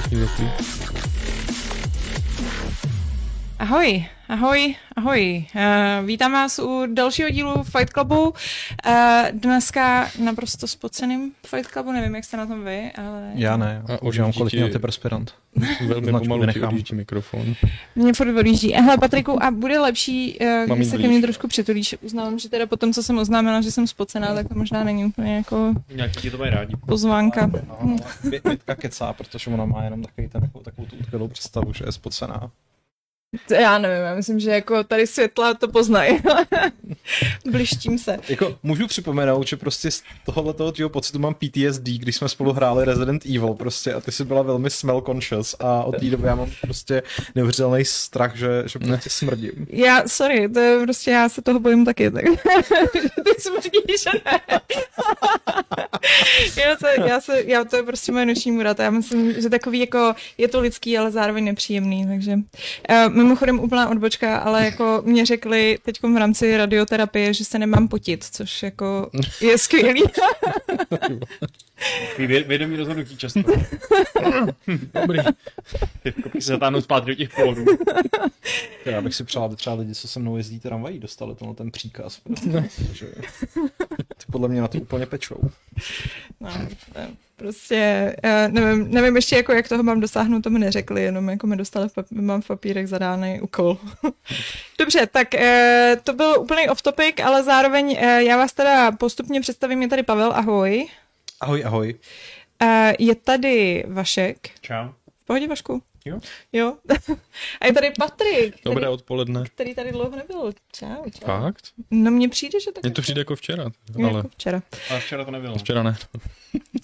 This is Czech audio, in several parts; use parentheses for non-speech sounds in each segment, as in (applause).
všichni zaplý. Ahoj, ahoj, ahoj. Uh, vítám vás u dalšího dílu Fight Clubu. Uh, dneska naprosto spoceným Fight Clubu, nevím, jak jste na tom vy, ale... Já ne, A užívám odjíždí kvalitní ti- antiperspirant. (laughs) Velmi Značku pomalu ti vynechám. odjíždí mikrofon. Mě furt odjíždí. Hele, Patriku, a bude lepší, uh, Mám když se ke mně trošku přitulíš. Uznávám, že teda potom, co jsem oznámila, že jsem spocená, tak to možná není úplně jako Nějaký ti to mají rádi. pozvánka. No, Bě- Bětka kecá, protože ona má jenom takový ten, takovou, takovou tu utkvělou představu, že je spocená. To Já nevím, já myslím, že jako tady světla to poznají. (laughs) Blištím se. Jako, můžu připomenout, že prostě z tohoto tvýho pocitu mám PTSD, když jsme spolu hráli Resident Evil prostě a ty jsi byla velmi smell conscious a od té doby já mám prostě neuvěřitelný strach, že, že prostě smrdím. Já, sorry, to je prostě, já se toho bojím taky, tak (laughs) ty smrdíš, že ne. (laughs) já, se, já, se, já, to je prostě moje noční můra, to já myslím, že takový jako, je to lidský, ale zároveň nepříjemný, takže uh, mimochodem úplná odbočka, ale jako mě řekli teď v rámci radioterapie, že se nemám potit, což jako je skvělý. Takový vě- vědomý rozhodnutí často. Dobrý. Jako se zatáhnout zpátky do těch pohorů. Já bych si přál, aby třeba lidi, co se mnou jezdí tramvají, dostali tenhle ten příkaz. Protože ty podle mě na to úplně pečou. No, je prostě, uh, nevím, nevím ještě jako, jak toho mám dosáhnout, to mi neřekli, jenom jako mi dostali, v papí- mám v papírek zadáný úkol. (laughs) Dobře, tak uh, to byl úplný off topic, ale zároveň uh, já vás teda postupně představím, je tady Pavel, ahoj. Ahoj, ahoj. Uh, je tady Vašek. Čau. V pohodě, Vašku? Jo. Jo. (laughs) A je tady Patrik, který, Dobré odpoledne. který tady dlouho nebyl. Čau, čau. Fakt? No mně přijde, že tak Mně to přijde jako včera, jako ale včera. Ale včera to nebylo. včera ne.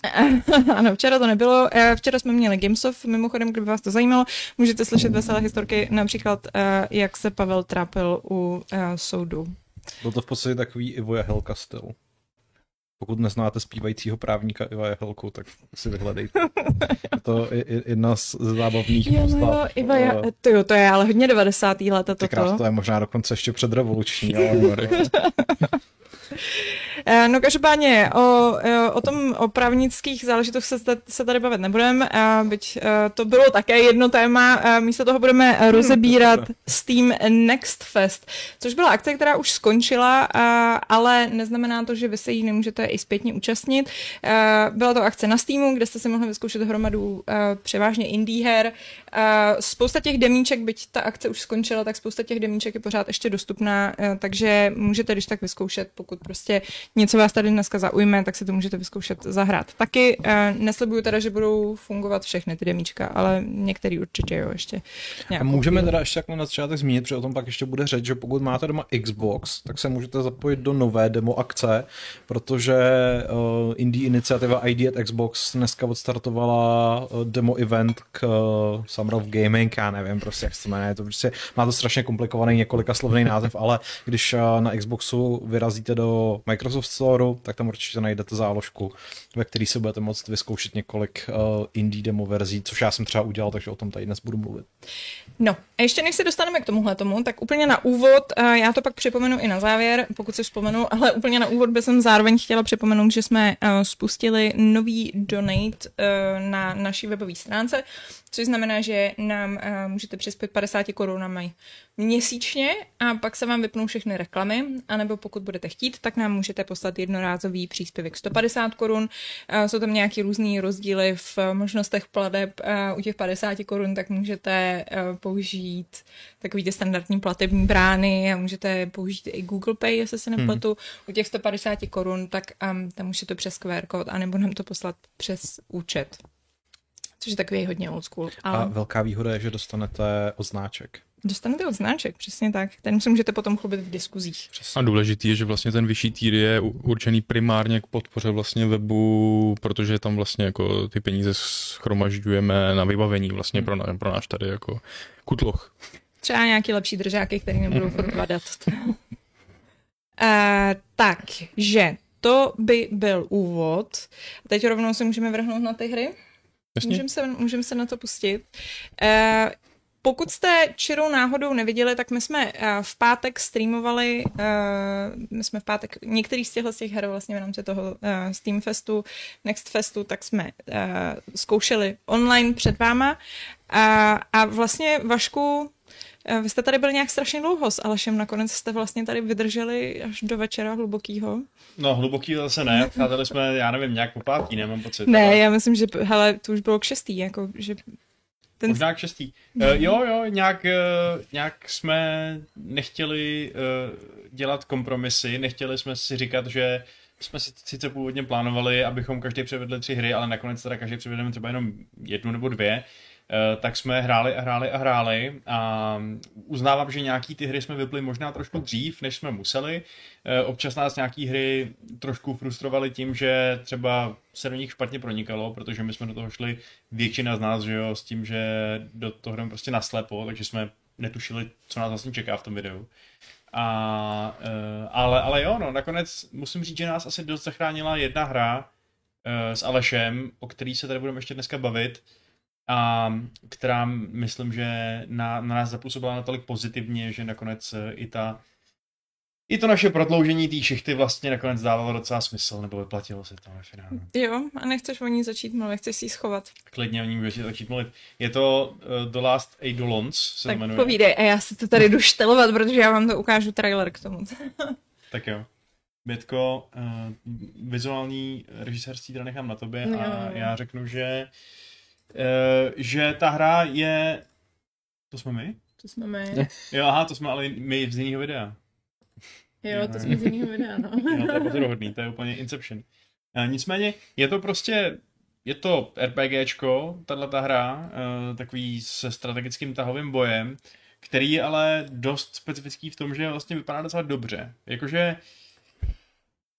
(laughs) ano, včera to nebylo. Eh, Včera jsme měli Gamesov, mimochodem, kdyby vás to zajímalo, můžete slyšet veselé historky, například eh, jak se Pavel trápil u eh, soudu. Byl to v podstatě takový Ivo Jehelka styl. Pokud neznáte zpívajícího právníka Iva Jehelku, tak si vyhledejte. Je to je- je jedna z zábavných Jo, no jo, postav. Iva, já, Eh, to jo, to je ale hodně 90. leta Ty krás, to toto. je možná dokonce ještě předrevoluční, ale (laughs) No každopádně o, eh, o tom, o právnických záležitostech se, se tady bavit nebudeme, eh, byť eh, to bylo také jedno téma, eh, místo toho budeme (laughs) eh, rozebírat Steam Next Fest, což byla akce, která už skončila, eh, ale neznamená to, že vy se jí nemůžete i zpětně účastnit. Eh, Byla to akce na Steamu, kde jste si mohli vyzkoušet hromadu eh, převážně indie her. Eh, Spousta těch demíček, byť ta akce už skončila, tak spousta těch demíček je pořád ještě dostupná, eh, takže můžete když tak vyzkoušet, pokud prostě něco vás tady dneska zaujme, tak si to můžete vyzkoušet zahrát. Taky eh, neslibuju teda, že budou fungovat všechny ty demíčka, ale některý určitě jo ještě. A můžeme chvíli. teda ještě jako na začátek zmínit, protože o tom pak ještě bude řeč, že pokud máte doma Xbox, tak se můžete zapojit do nové demo akce, protože uh, indie iniciativa ID at Xbox dneska odstartovala uh, demo event k uh, Summer of Gaming, já nevím prostě jak se jmenuje, to prostě má to strašně komplikovaný několika slovný název, ale když uh, na Xboxu vyrazíte do Microsoft Store, tak tam určitě najdete záložku, ve který si budete moct vyzkoušet několik uh, indie demo verzí, což já jsem třeba udělal, takže o tom tady dnes budu mluvit. No, a ještě než se dostaneme k tomuhle tomu, tak úplně na úvod, eh, já to pak připomenu i na závěr, pokud si vzpomenu, ale úplně na úvod bych jsem zároveň chtěla připomenout, že jsme eh, spustili nový donate eh, na naší webové stránce, což znamená, že nám eh, můžete přispět 50 korunami měsíčně a pak se vám vypnou všechny reklamy, anebo pokud budete chtít, tak nám můžete poslat jednorázový příspěvek 150 korun. Eh, Jsou tam nějaký různý rozdíly v eh, možnostech plateb. Eh, U těch 50 korun tak můžete použít takový ty standardní platební brány a můžete použít i Google Pay, jestli se nepletu. U těch 150 korun, tak um, tam můžete to přes QR kód, anebo nám to poslat přes účet. Což je takový hodně old school. A Ale velká výhoda je, že dostanete odznáček. Dostanete odznáček, přesně tak. Ten se můžete potom chlubit v diskuzích. A důležitý je, že vlastně ten vyšší týr je určený primárně k podpoře vlastně webu, protože tam vlastně jako ty peníze schromažďujeme na vybavení vlastně pro, na, pro náš tady jako kutloch. Třeba nějaký lepší držáky, které nebudou furt uh, (laughs) takže to by byl úvod. A teď rovnou se můžeme vrhnout na ty hry. Můžeme se, můžem se na to pustit. Uh, pokud jste čirou náhodou neviděli, tak my jsme uh, v pátek streamovali, uh, my jsme v pátek některý z těchto z těch her vlastně v rámci toho uh, Steam Festu, Next Festu, tak jsme zkoušeli online před váma. A, a vlastně Vašku, vy jste tady byli nějak strašně dlouho s Alešem, nakonec jste vlastně tady vydrželi až do večera hlubokýho. No, hluboký zase ne, odcházeli jsme, já nevím, nějak po pátý, nemám pocit. Ne, ale... já myslím, že hele, to už bylo k šestý, jako, že ten... Možná k šestý. Uh, jo, jo, nějak, uh, nějak jsme nechtěli uh, dělat kompromisy, nechtěli jsme si říkat, že jsme si sice původně plánovali, abychom každý převedli tři hry, ale nakonec teda každý převedeme třeba jenom jednu nebo dvě. Eh, tak jsme hráli a hráli a hráli a uznávám, že nějaký ty hry jsme vypli možná trošku dřív, než jsme museli. Eh, občas nás nějaký hry trošku frustrovaly tím, že třeba se do nich špatně pronikalo, protože my jsme do toho šli většina z nás, že jo, s tím, že do toho jdeme prostě naslepo, takže jsme netušili, co nás vlastně čeká v tom videu. A, eh, ale, ale jo, no, nakonec musím říct, že nás asi dost zachránila jedna hra s Alešem, o který se tady budeme ještě dneska bavit, a která myslím, že na, na nás zapůsobila natolik pozitivně, že nakonec eh, i ta i to naše prodloužení té šichty vlastně nakonec dávalo docela smysl, nebo vyplatilo se to ve finále. Jo, a nechceš o ní začít mluvit, chceš si ji schovat. Klidně o ní můžeš začít mluvit. Je to uh, The Last Eidolons, se tak jmenuje. povídej, a já si to tady jdu štelovat, protože já vám to ukážu trailer k tomu. (laughs) tak jo. Bětko, uh, vizuální režisérství teda nechám na tobě no, a já řeknu, že Uh, že ta hra je... To jsme my? To jsme my. Jo, aha, to jsme ale my z jiného videa. Jo, to jsme z jiného videa, no. (laughs) jo, to je pozoruhodný, to je úplně Inception. Uh, nicméně, je to prostě, je to RPGčko, tahle ta hra, uh, takový se strategickým tahovým bojem, který je ale dost specifický v tom, že vlastně vypadá docela dobře. Jakože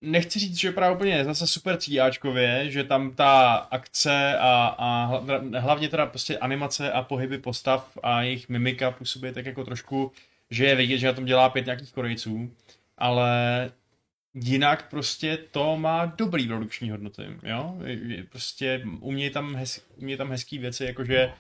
nechci říct, že právě úplně zase super tříáčkově, že tam ta akce a, a hlavně teda prostě animace a pohyby postav a jejich mimika působí tak jako trošku, že je vidět, že na tom dělá pět nějakých Korejců, ale jinak prostě to má dobrý produkční hodnoty, jo, prostě umějí tam, hez, umějí tam hezký věci, jakože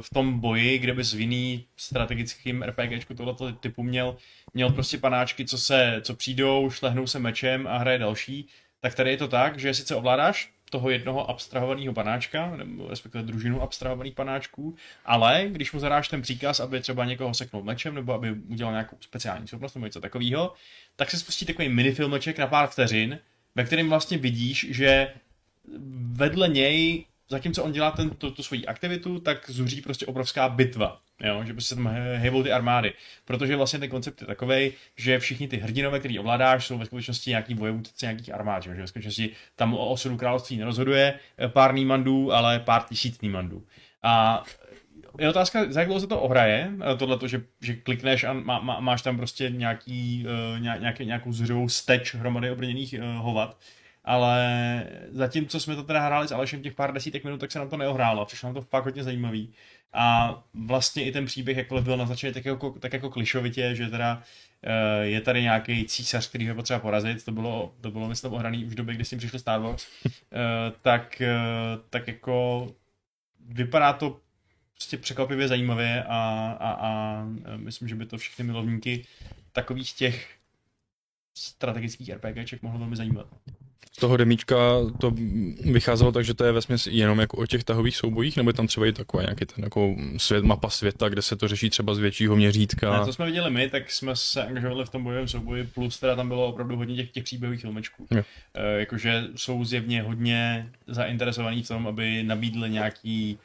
v tom boji, kde bys v jiný strategickým RPGčku tohoto typu měl, měl prostě panáčky, co se, co přijdou, šlehnou se mečem a hraje další, tak tady je to tak, že sice ovládáš toho jednoho abstrahovaného panáčka, nebo respektive družinu abstrahovaných panáčků, ale když mu zadáš ten příkaz, aby třeba někoho seknul mečem, nebo aby udělal nějakou speciální schopnost nebo něco takového, tak se spustí takový minifilmeček na pár vteřin, ve kterém vlastně vidíš, že vedle něj zatímco on dělá ten, tu, tu svoji aktivitu, tak zuří prostě obrovská bitva. Jo? Že prostě tam hejbou ty armády. Protože vlastně ten koncept je takový, že všichni ty hrdinové, který ovládáš, jsou ve skutečnosti nějaký bojovníci nějakých armád. Že? ve skutečnosti tam o osudu království nerozhoduje pár nímandů, ale pár tisíc nímandů. A je otázka, za jak dlouho se to ohraje, tohle že, že klikneš a má, má, máš tam prostě nějaký, uh, nějaký, nějakou zřivou steč hromady obrněných hovat ale zatím, co jsme to teda hráli s Alešem těch pár desítek minut, tak se nám to neohrálo. Přišlo nám to fakt hodně zajímavý. A vlastně i ten příběh jakkoliv byl naznačený tak jako, tak jako klišovitě, že teda uh, je tady nějaký císař, který je potřeba porazit, to bylo, to bylo myslím ohraný už v době, kdy s tím přišli Star Wars, uh, tak, uh, tak jako vypadá to prostě překvapivě zajímavě a, a, a myslím, že by to všechny milovníky takových těch strategických RPGček mohlo velmi zajímat z toho demíčka to vycházelo tak, že to je vesměs jenom jako o těch tahových soubojích, nebo je tam třeba i taková nějaký ten jako svět, mapa světa, kde se to řeší třeba z většího měřítka? Ne, to jsme viděli my, tak jsme se angažovali v tom bojovém souboji, plus teda tam bylo opravdu hodně těch, těch příběhových filmečků. E, jakože jsou zjevně hodně zainteresovaní v tom, aby nabídli nějaký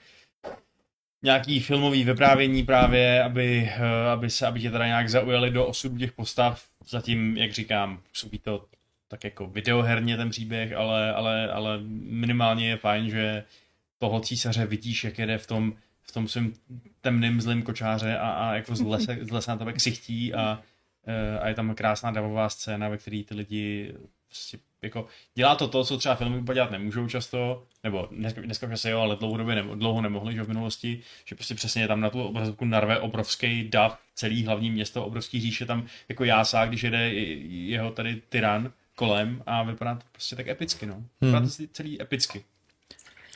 nějaký filmový vyprávění právě, aby, eh, aby se, aby tě teda nějak zaujali do osudu těch postav. Zatím, jak říkám, působí to tak jako videoherně ten příběh, ale, ale, ale minimálně je fajn, že toho císaře vidíš, jak jede v tom, v tom svém temném zlým kočáře a, a jako z lesa, z lesa na tebe ksichtí a, e, a je tam krásná davová scéna, ve které ty lidi prostě jako dělá to to, co třeba filmy dělat nemůžou často, nebo dneska, dneska asi jo, ale dlouhodobě ne, dlouho nemohli, že v minulosti, že prostě přesně tam na tu obrazovku narve obrovský dav, celý hlavní město, obrovský říše tam jako jásá, když jede jeho tady tyran kolem a vypadá to prostě tak epicky, no. Vypadá to hmm. celý epicky.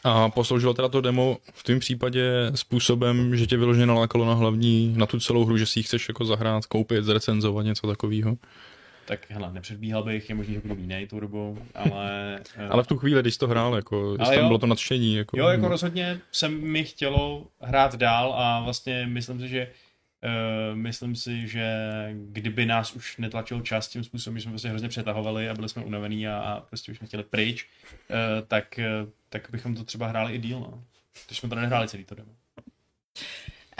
A posloužilo teda to demo v tom případě způsobem, že tě vyloženě nalákalo na hlavní, na tu celou hru, že si ji chceš jako zahrát, koupit, zrecenzovat, něco takového. Tak hele, nepředbíhal bych, je možný, že budu jiný tou dobou, ale... (laughs) eh, Ale v tu chvíli, když to hrál, jako, Ale tam jo. bylo to nadšení. Jako, Jo, jako rozhodně se mi chtělo hrát dál a vlastně myslím si, že myslím si, že kdyby nás už netlačil čas tím způsobem, že jsme prostě hrozně přetahovali a byli jsme unavení a, a prostě už jsme chtěli pryč, uh, tak, uh, tak bychom to třeba hráli i díl, no. Když jsme to nehráli celý to demo.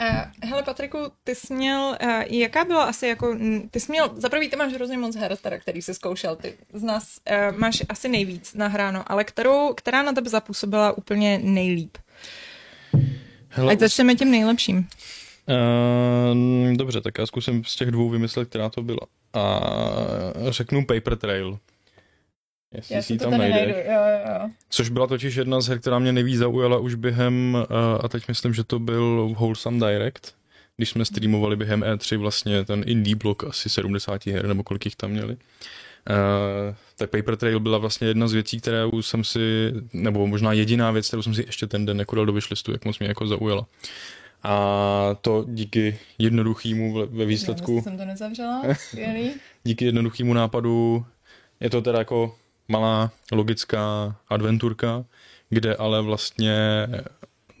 Uh, hele Patriku, ty jsi měl, uh, jaká byla asi jako, ty jsi měl, za prvý ty máš hrozně moc her, teda, který jsi zkoušel, ty z nás uh, máš asi nejvíc nahráno, ale kterou, která na tebe zapůsobila úplně nejlíp? Hele, Ať začneme tím nejlepším. Uh, dobře, tak já zkusím z těch dvou vymyslet, která to byla. A řeknu Paper Trail. Jestli si ji tam najdeš. jo, jo, jo. Což byla totiž jedna z her, která mě nejvíc zaujala už během, uh, a teď myslím, že to byl Wholesome Direct, když jsme streamovali během E3 vlastně ten indie blok asi 70 her, nebo kolik jich tam měli. Uh, tak Paper Trail byla vlastně jedna z věcí, kterou jsem si, nebo možná jediná věc, kterou jsem si ještě ten den jako dal do wishlistu, jak moc mě jako zaujala. A to díky jednoduchýmu ve- výsledku, jsem to nezavřela, (laughs) díky jednoduchýmu nápadu, je to teda jako malá logická adventurka, kde ale vlastně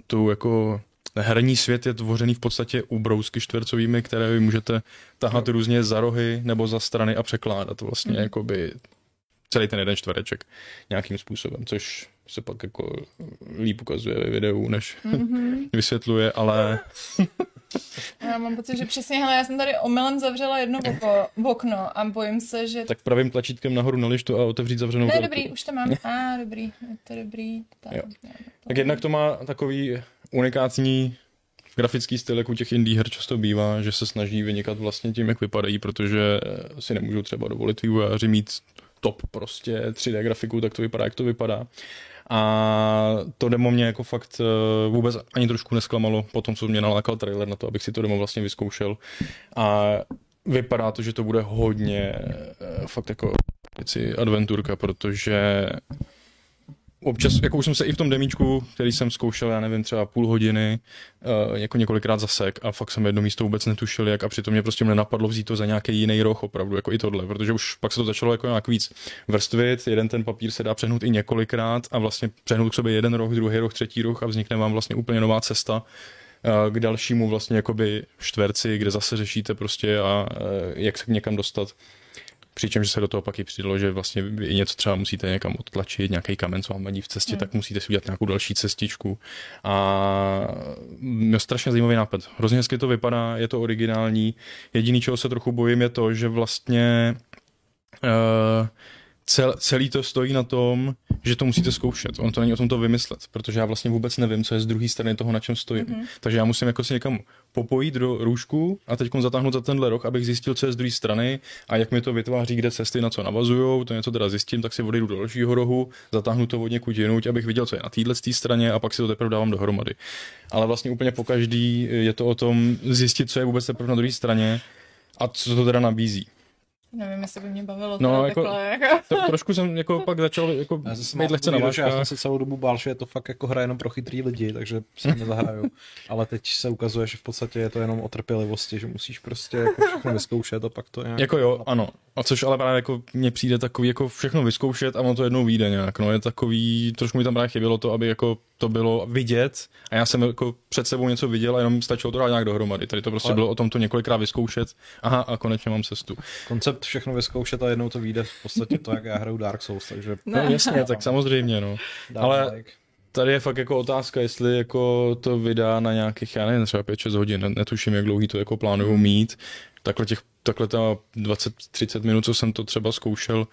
tu jako herní svět je tvořený v podstatě ubrousky čtvercovými, které vy můžete tahat různě za rohy nebo za strany a překládat vlastně Mhm. jakoby celý ten jeden čtvereček nějakým způsobem, což se pak jako líp ukazuje ve videu, než Mhm. (laughs) vysvětluje, ale (laughs) Já mám pocit, že přesně, hele, já jsem tady omylem zavřela jedno oko, okno a bojím se, že... tak pravým tlačítkem nahoru na lištu a otevřít zavřenou To je korku. dobrý, už to mám. (laughs) A, ah, dobrý, je to dobrý. Tak, Jo. jo. Tak jednak to má takový unikátní grafický styl, jak u těch indie her často bývá, že se snaží vynikat vlastně tím, jak vypadají, protože eh, si nemůžou třeba dovolit vývojáři mít top prostě 3D grafiku, tak to vypadá, jak to vypadá. A to demo mě jako fakt eh, vůbec ani trošku nesklamalo po tom, co mě nalákal trailer na to, abych si to demo vlastně vyzkoušel. A vypadá to, že to bude hodně eh, fakt jako věci adventurka, protože občas, jako už jsem se i v tom demíčku, který jsem zkoušel, já nevím, třeba půl hodiny, uh, jako několikrát zasek a fakt jsem jedno místo vůbec netušil, jak a přitom mě prostě nenapadlo vzít to za nějaký jiný roh opravdu, jako i tohle, protože už pak se to začalo jako nějak víc vrstvit, jeden ten papír se dá přehnout i několikrát a vlastně přehnout k sobě jeden roh, druhý roh, třetí roh a vznikne vám vlastně úplně nová cesta eh, k dalšímu vlastně jakoby čtverci, kde zase řešíte prostě a eh, jak se někam dostat. Přičemž se do toho pak i přidalo, že vlastně vy něco třeba musíte někam odtlačit, nějaký kamen, co vám vadí v cestě, Hmm. tak musíte si udělat nějakou další cestičku. A no, strašně zajímavý nápad. Hrozně hezky to vypadá, je to originální. Jediný, čeho se trochu bojím, je to, že vlastně uh, cel, celý to stojí na tom, že to musíte zkoušet. On to není o tom to vymyslet, protože já vlastně vůbec nevím, co je z druhé strany toho, na čem stojím. Mhm. Mm-hmm. Takže já musím jako si někam popojit do růžku a teď zatáhnout za tenhle rok, abych zjistil, co je z druhé strany a jak mi to vytváří, kde cesty na co navazují, to něco teda zjistím, tak si odejdu do dalšího rohu, zatáhnu to od někud jinuť, abych viděl, co je na téhle straně a pak si to teprve dávám dohromady. Ale vlastně úplně po každý je to o tom zjistit, co je vůbec teprve na druhé straně a co to teda nabízí. Nevím, jestli by mě bavilo No, jako- jako... takhle. Jako... To, (laughs) trošku jsem jako pak začal jako Já mám lehce na že já jsem vážkách. se celou dobu bál, že je to fakt jako hra jenom pro chytrý lidi, takže se nezahraju. (laughs) Ale teď se ukazuje, že v podstatě je to jenom o trpělivosti, že musíš prostě jako všechno vyzkoušet a pak to nějak... Jako jo, ano. A což ale právě jako mně přijde takový jako všechno vyzkoušet a ono to jednou vyjde nějak. No je takový, trošku mi tam právě chybělo to, aby jako to bylo vidět a já jsem jako před sebou něco viděl a jenom stačilo to dát nějak dohromady. Tady to prostě Ale- bylo o tom to několikrát vyzkoušet. Aha, a konečně mám cestu. Koncept všechno vyzkoušet a jednou to vyjde v podstatě to, jak já hraju Dark Souls, takže No jasně, tak samozřejmě, no. dám Ale- like. Tady je fakt jako otázka, jestli jako to vydá na nějakých, já nevím, třeba 5-6 hodin, ne- netuším, jak dlouhý to jako plánuju mít. Takhle těch, takhle ta 20-30 minut, co jsem to třeba zkoušel,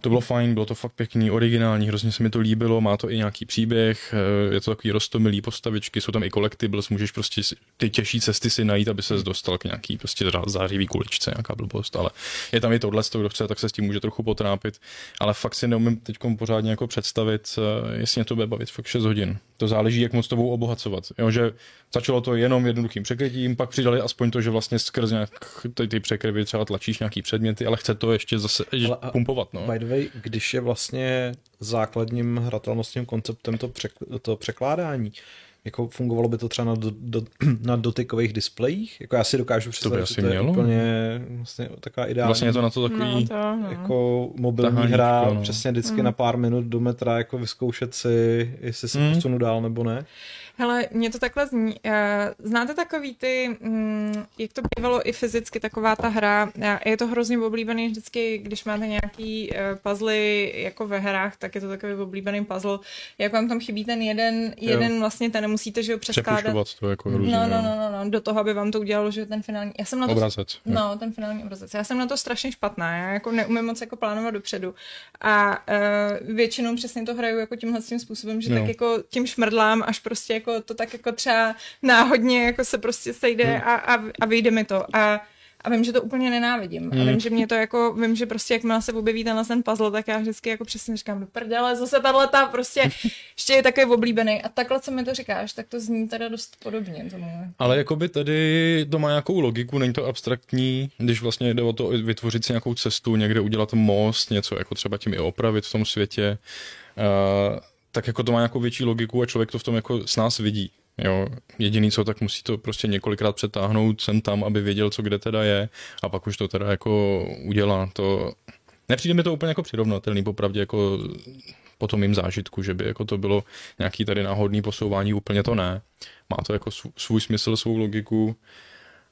to bylo fajn, bylo to fakt pěkný, originální, hrozně se mi to líbilo, má to i nějaký příběh, eh, je to takový rostomilý postavičky, jsou tam i collectibles, můžeš prostě ty těžší cesty si najít, aby se dostal k nějaký prostě zá- zářivý kuličce, nějaká blbost, ale je tam i tohle, kdo chce, tak se s tím může trochu potrápit, ale fakt si neumím teď pořádně jako představit, eh, jestli mě to bude bavit fakt 6 hodin. To záleží, jak moc to budou obohacovat. Jo, že začalo to jenom jednoduchým překrytím, pak přidali aspoň to, že vlastně skrz nějak ty, ty kdy třeba tlačíš nějaký předměty, ale chce to ještě zase Ale a- pumpovat, no. By the way, když je vlastně základním hratelnostním konceptem to, přek, to překládání, jako fungovalo by to třeba na, do, do, (clears throat) na dotykových displejích? Jako já si dokážu představit, asi že to je mělo. úplně vlastně taková ideální Vlastně je to na to takový, No, to, no. jako mobilní Taháníčko, hra, no. přesně vždycky Mm. na pár minut do metra jako vyzkoušet si, jestli se Mm. posunu dál nebo ne. Hele, mě to takhle zní. Eh, Znáte takový ty, mm, jak to bývalo i fyzicky, taková ta hra, eh, je to hrozně oblíbený vždycky, když máte nějaký eh, puzzly jako ve hrách, tak je to takový oblíbený puzzle, jak vám tam chybí ten jeden, jeden vlastně, ten nemusíte, že ho přeskládat. to jako No, různě, no, no. no, no, no, do toho, aby vám to udělalo, že ten finální, já jsem na to Obrazec. jo. No, ten finální obrazec. Já jsem na to strašně špatná, já jako neumím moc jako plánovat dopředu. A uh, většinou přesně to hraju jako tímhle tím způsobem, že Jo. tak jako tím šmrdlám, až prostě jako to tak jako třeba náhodně jako se prostě sejde Hmm. a, a, a vyjde mi to. A a vím, že to úplně nenávidím. A Hmm. vím, že mě to jako, vím, že prostě jakmile se objeví tenhle ten puzzle, tak já vždycky jako přesně říkám, do prdele, zase tahle ta prostě (laughs) ještě je takový oblíbený. A takhle, co mi to říkáš, tak to zní teda dost podobně tomu. Ale jakoby tady to má nějakou logiku, není to abstraktní, když vlastně jde o to vytvořit si nějakou cestu, někde udělat most, něco jako třeba tím i opravit v tom světě, uh, tak jako to má nějakou větší logiku a člověk to v tom jako s nás vidí. Jo, jediný co, tak musí to prostě několikrát přetáhnout sem tam, aby věděl, co kde teda je a pak už to teda jako udělá. To nepřijde mi to úplně jako přirovnatelný, popravdě jako po tom mým zážitku, že by jako to bylo nějaký tady náhodný posouvání, úplně to ne. Má to jako svů- svůj smysl, svou logiku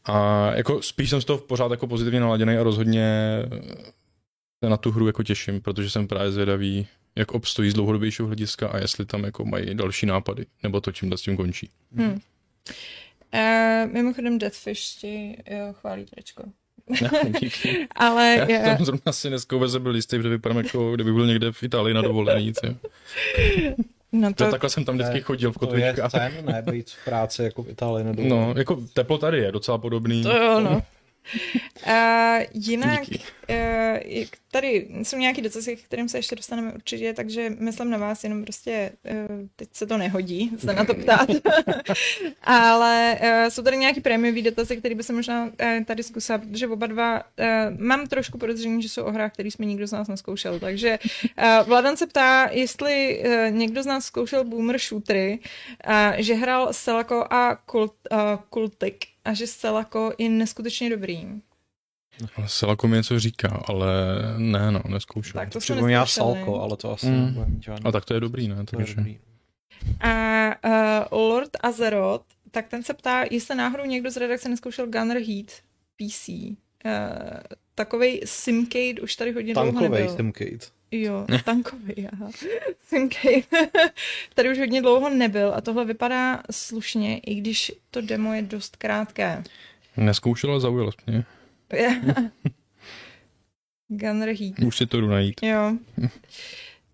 a jako spíš jsem z toho pořád jako pozitivně naladěný a rozhodně se na tu hru jako těším, protože jsem právě zvědavý, jak obstojí z dlouhodobějšího hlediska a jestli tam jako mají další nápady, nebo to čím s tím končí. Hmm. Uh, mimochodem Deathfish ti jo, chválí tričko. (laughs) Ale Já já, jsem zrovna si dneska vůbec byl jistý, protože vypadám jako, kdyby byl někde v Itálii na dovolený. co? no To... to, Takhle jsem tam vždycky chodil v To je kotvičkách. sen, ne být v práci jako v Itálii nebo No, jako teplo tady je docela podobný. to jo, no. Uh, (laughs) jinak, uh, tady jsou nějaký dotazy, k kterým se ještě dostaneme určitě, takže myslím na vás, jenom prostě uh, teď se to nehodí se na to ptát. (laughs) Ale uh, jsou tady nějaký prémiový dotazy, které by se možná uh, tady zkusil, protože oba dva uh, mám trošku podezření, že jsou o hrách, které jsme nikdo z nás neskoušel. Takže uh, Vladan se ptá, jestli uh, někdo z nás zkoušel boomer shootery, uh, že hrál Selako a Kult, uh, Kultik a že Selako je neskutečně dobrý. Selako mi něco říká, ale ne, no, neskoušel. Tak to Připomíná neskoušeli. Salko, ale to asi Mm. nebude mít žádný. A tak to je dobrý, ne? to je Takže... dobrý. A uh, Lord Azeroth, tak ten se ptá, jestli náhodou někdo z redakce neskoušel Gunner Heat PC. Uh, takovej Simcade už tady hodně dlouho Tankovej nebyl. Simcade. Jo, tankový, aha. (laughs) Simcade. (laughs) tady už hodně dlouho nebyl a tohle vypadá slušně, i když to demo je dost krátké. Neskoušel, ale zaujalo mě. (laughs) Gunner Heat. Už si to jdu najít. Jo.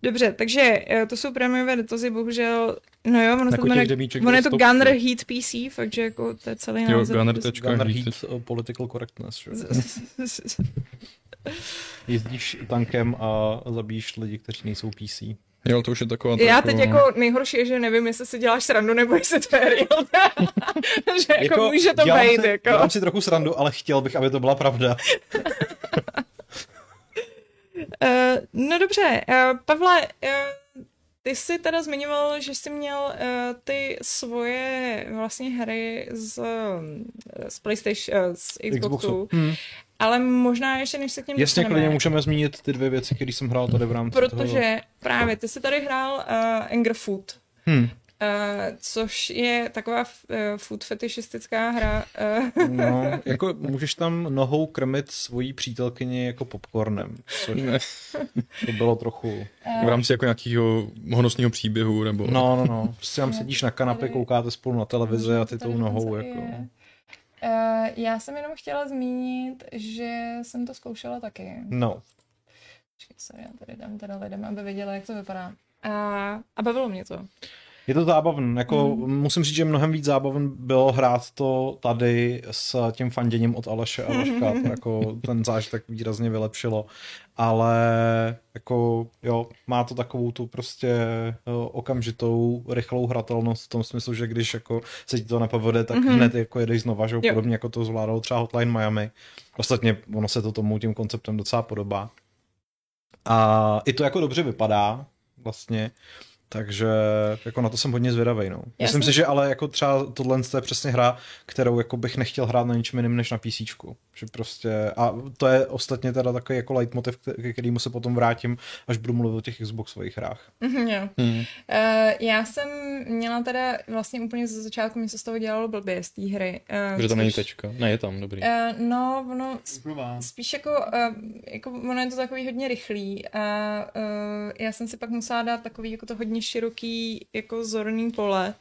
Dobře, takže eh, to jsou prémiové dotazy, bohužel, no jo, ono, Jako to, jmenuje, ono je to. Gunner Heat PC, fakt, že jako to je celý Jo, název. Gunner To- tečka Gunner Heat. Heat uh, Political Correctness. Že? Jezdíš tankem a zabíjíš lidi, kteří nejsou PC. Jo, to už je taková... Já teď jako nejhorší je, že nevím, jestli si děláš srandu, nebo jestli to je real. (laughs) že jako, jako může to dělám být, si, jako. Dělám si trochu srandu, ale chtěl bych, aby to byla pravda. Uh, (laughs) (laughs) no dobře, uh, Pavle, uh, ty jsi teda zmiňoval, že jsi měl uh, ty svoje vlastně hry z, uh, z PlayStation, uh, z Xboxu, Xboxu. Hmm. ale možná ještě než se k něm Jasně, klidně můžeme zmínit ty dvě věci, které jsem hrál tady v rámci toho. protože právě ty jsi tady hrál uh, Anger Food, Hmm. Uh, což je taková uh, food fetishistická hra. Uh, No, jako můžeš tam nohou krmit svojí přítelkyni jako popcornem, což to bylo trochu... V rámci jako nějakého honosného příběhu, nebo... No, no, no. Prostě tam sedíš na kanapě, koukáte spolu na televizi a ty tou nohou jako... Uh, já jsem jenom chtěla zmínit, že jsem to zkoušela taky. No. Počkej, sorry, já tady dám teda lidem, aby věděli, jak to vypadá. A, a bavilo mě to. Je to zábavný, jako mm. musím říct, že mnohem víc zábavný bylo hrát to tady s tím fanděním od Aleše a Vaška, to (laughs) jako ten zážitek výrazně vylepšilo, ale jako jo, má to takovou tu prostě jo, okamžitou rychlou hratelnost v tom smyslu, že když jako se ti to nepovede, tak mm-hmm. hned jako jedeš znova, že jo, podobně jako to zvládalo třeba Hotline Miami. Ostatně ono se to tomu tím konceptem docela podobá. A i to jako dobře vypadá vlastně. Takže jako na to jsem hodně zvědavý. No. Myslím si, že ale jako třeba tohle je přesně hra, kterou jako bych nechtěl hrát na ničem jiném než na PC. Že prostě, a to je ostatně teda takový jako leitmotiv, ke kterému se potom vrátím, až budu mluvit o těch Xboxových hrách. Mm, jo. Hmm. Uh, já jsem měla teda vlastně úplně ze začátku, mi se z toho dělalo blbě z té hry. Uh, že tam není tečka. Ne, je tam, dobrý. Uh, no, ono spíš jako, uh, jako, ono je to takový hodně rychlý a uh, já jsem si pak musela dát takový jako to hodně široký jako zorný pole,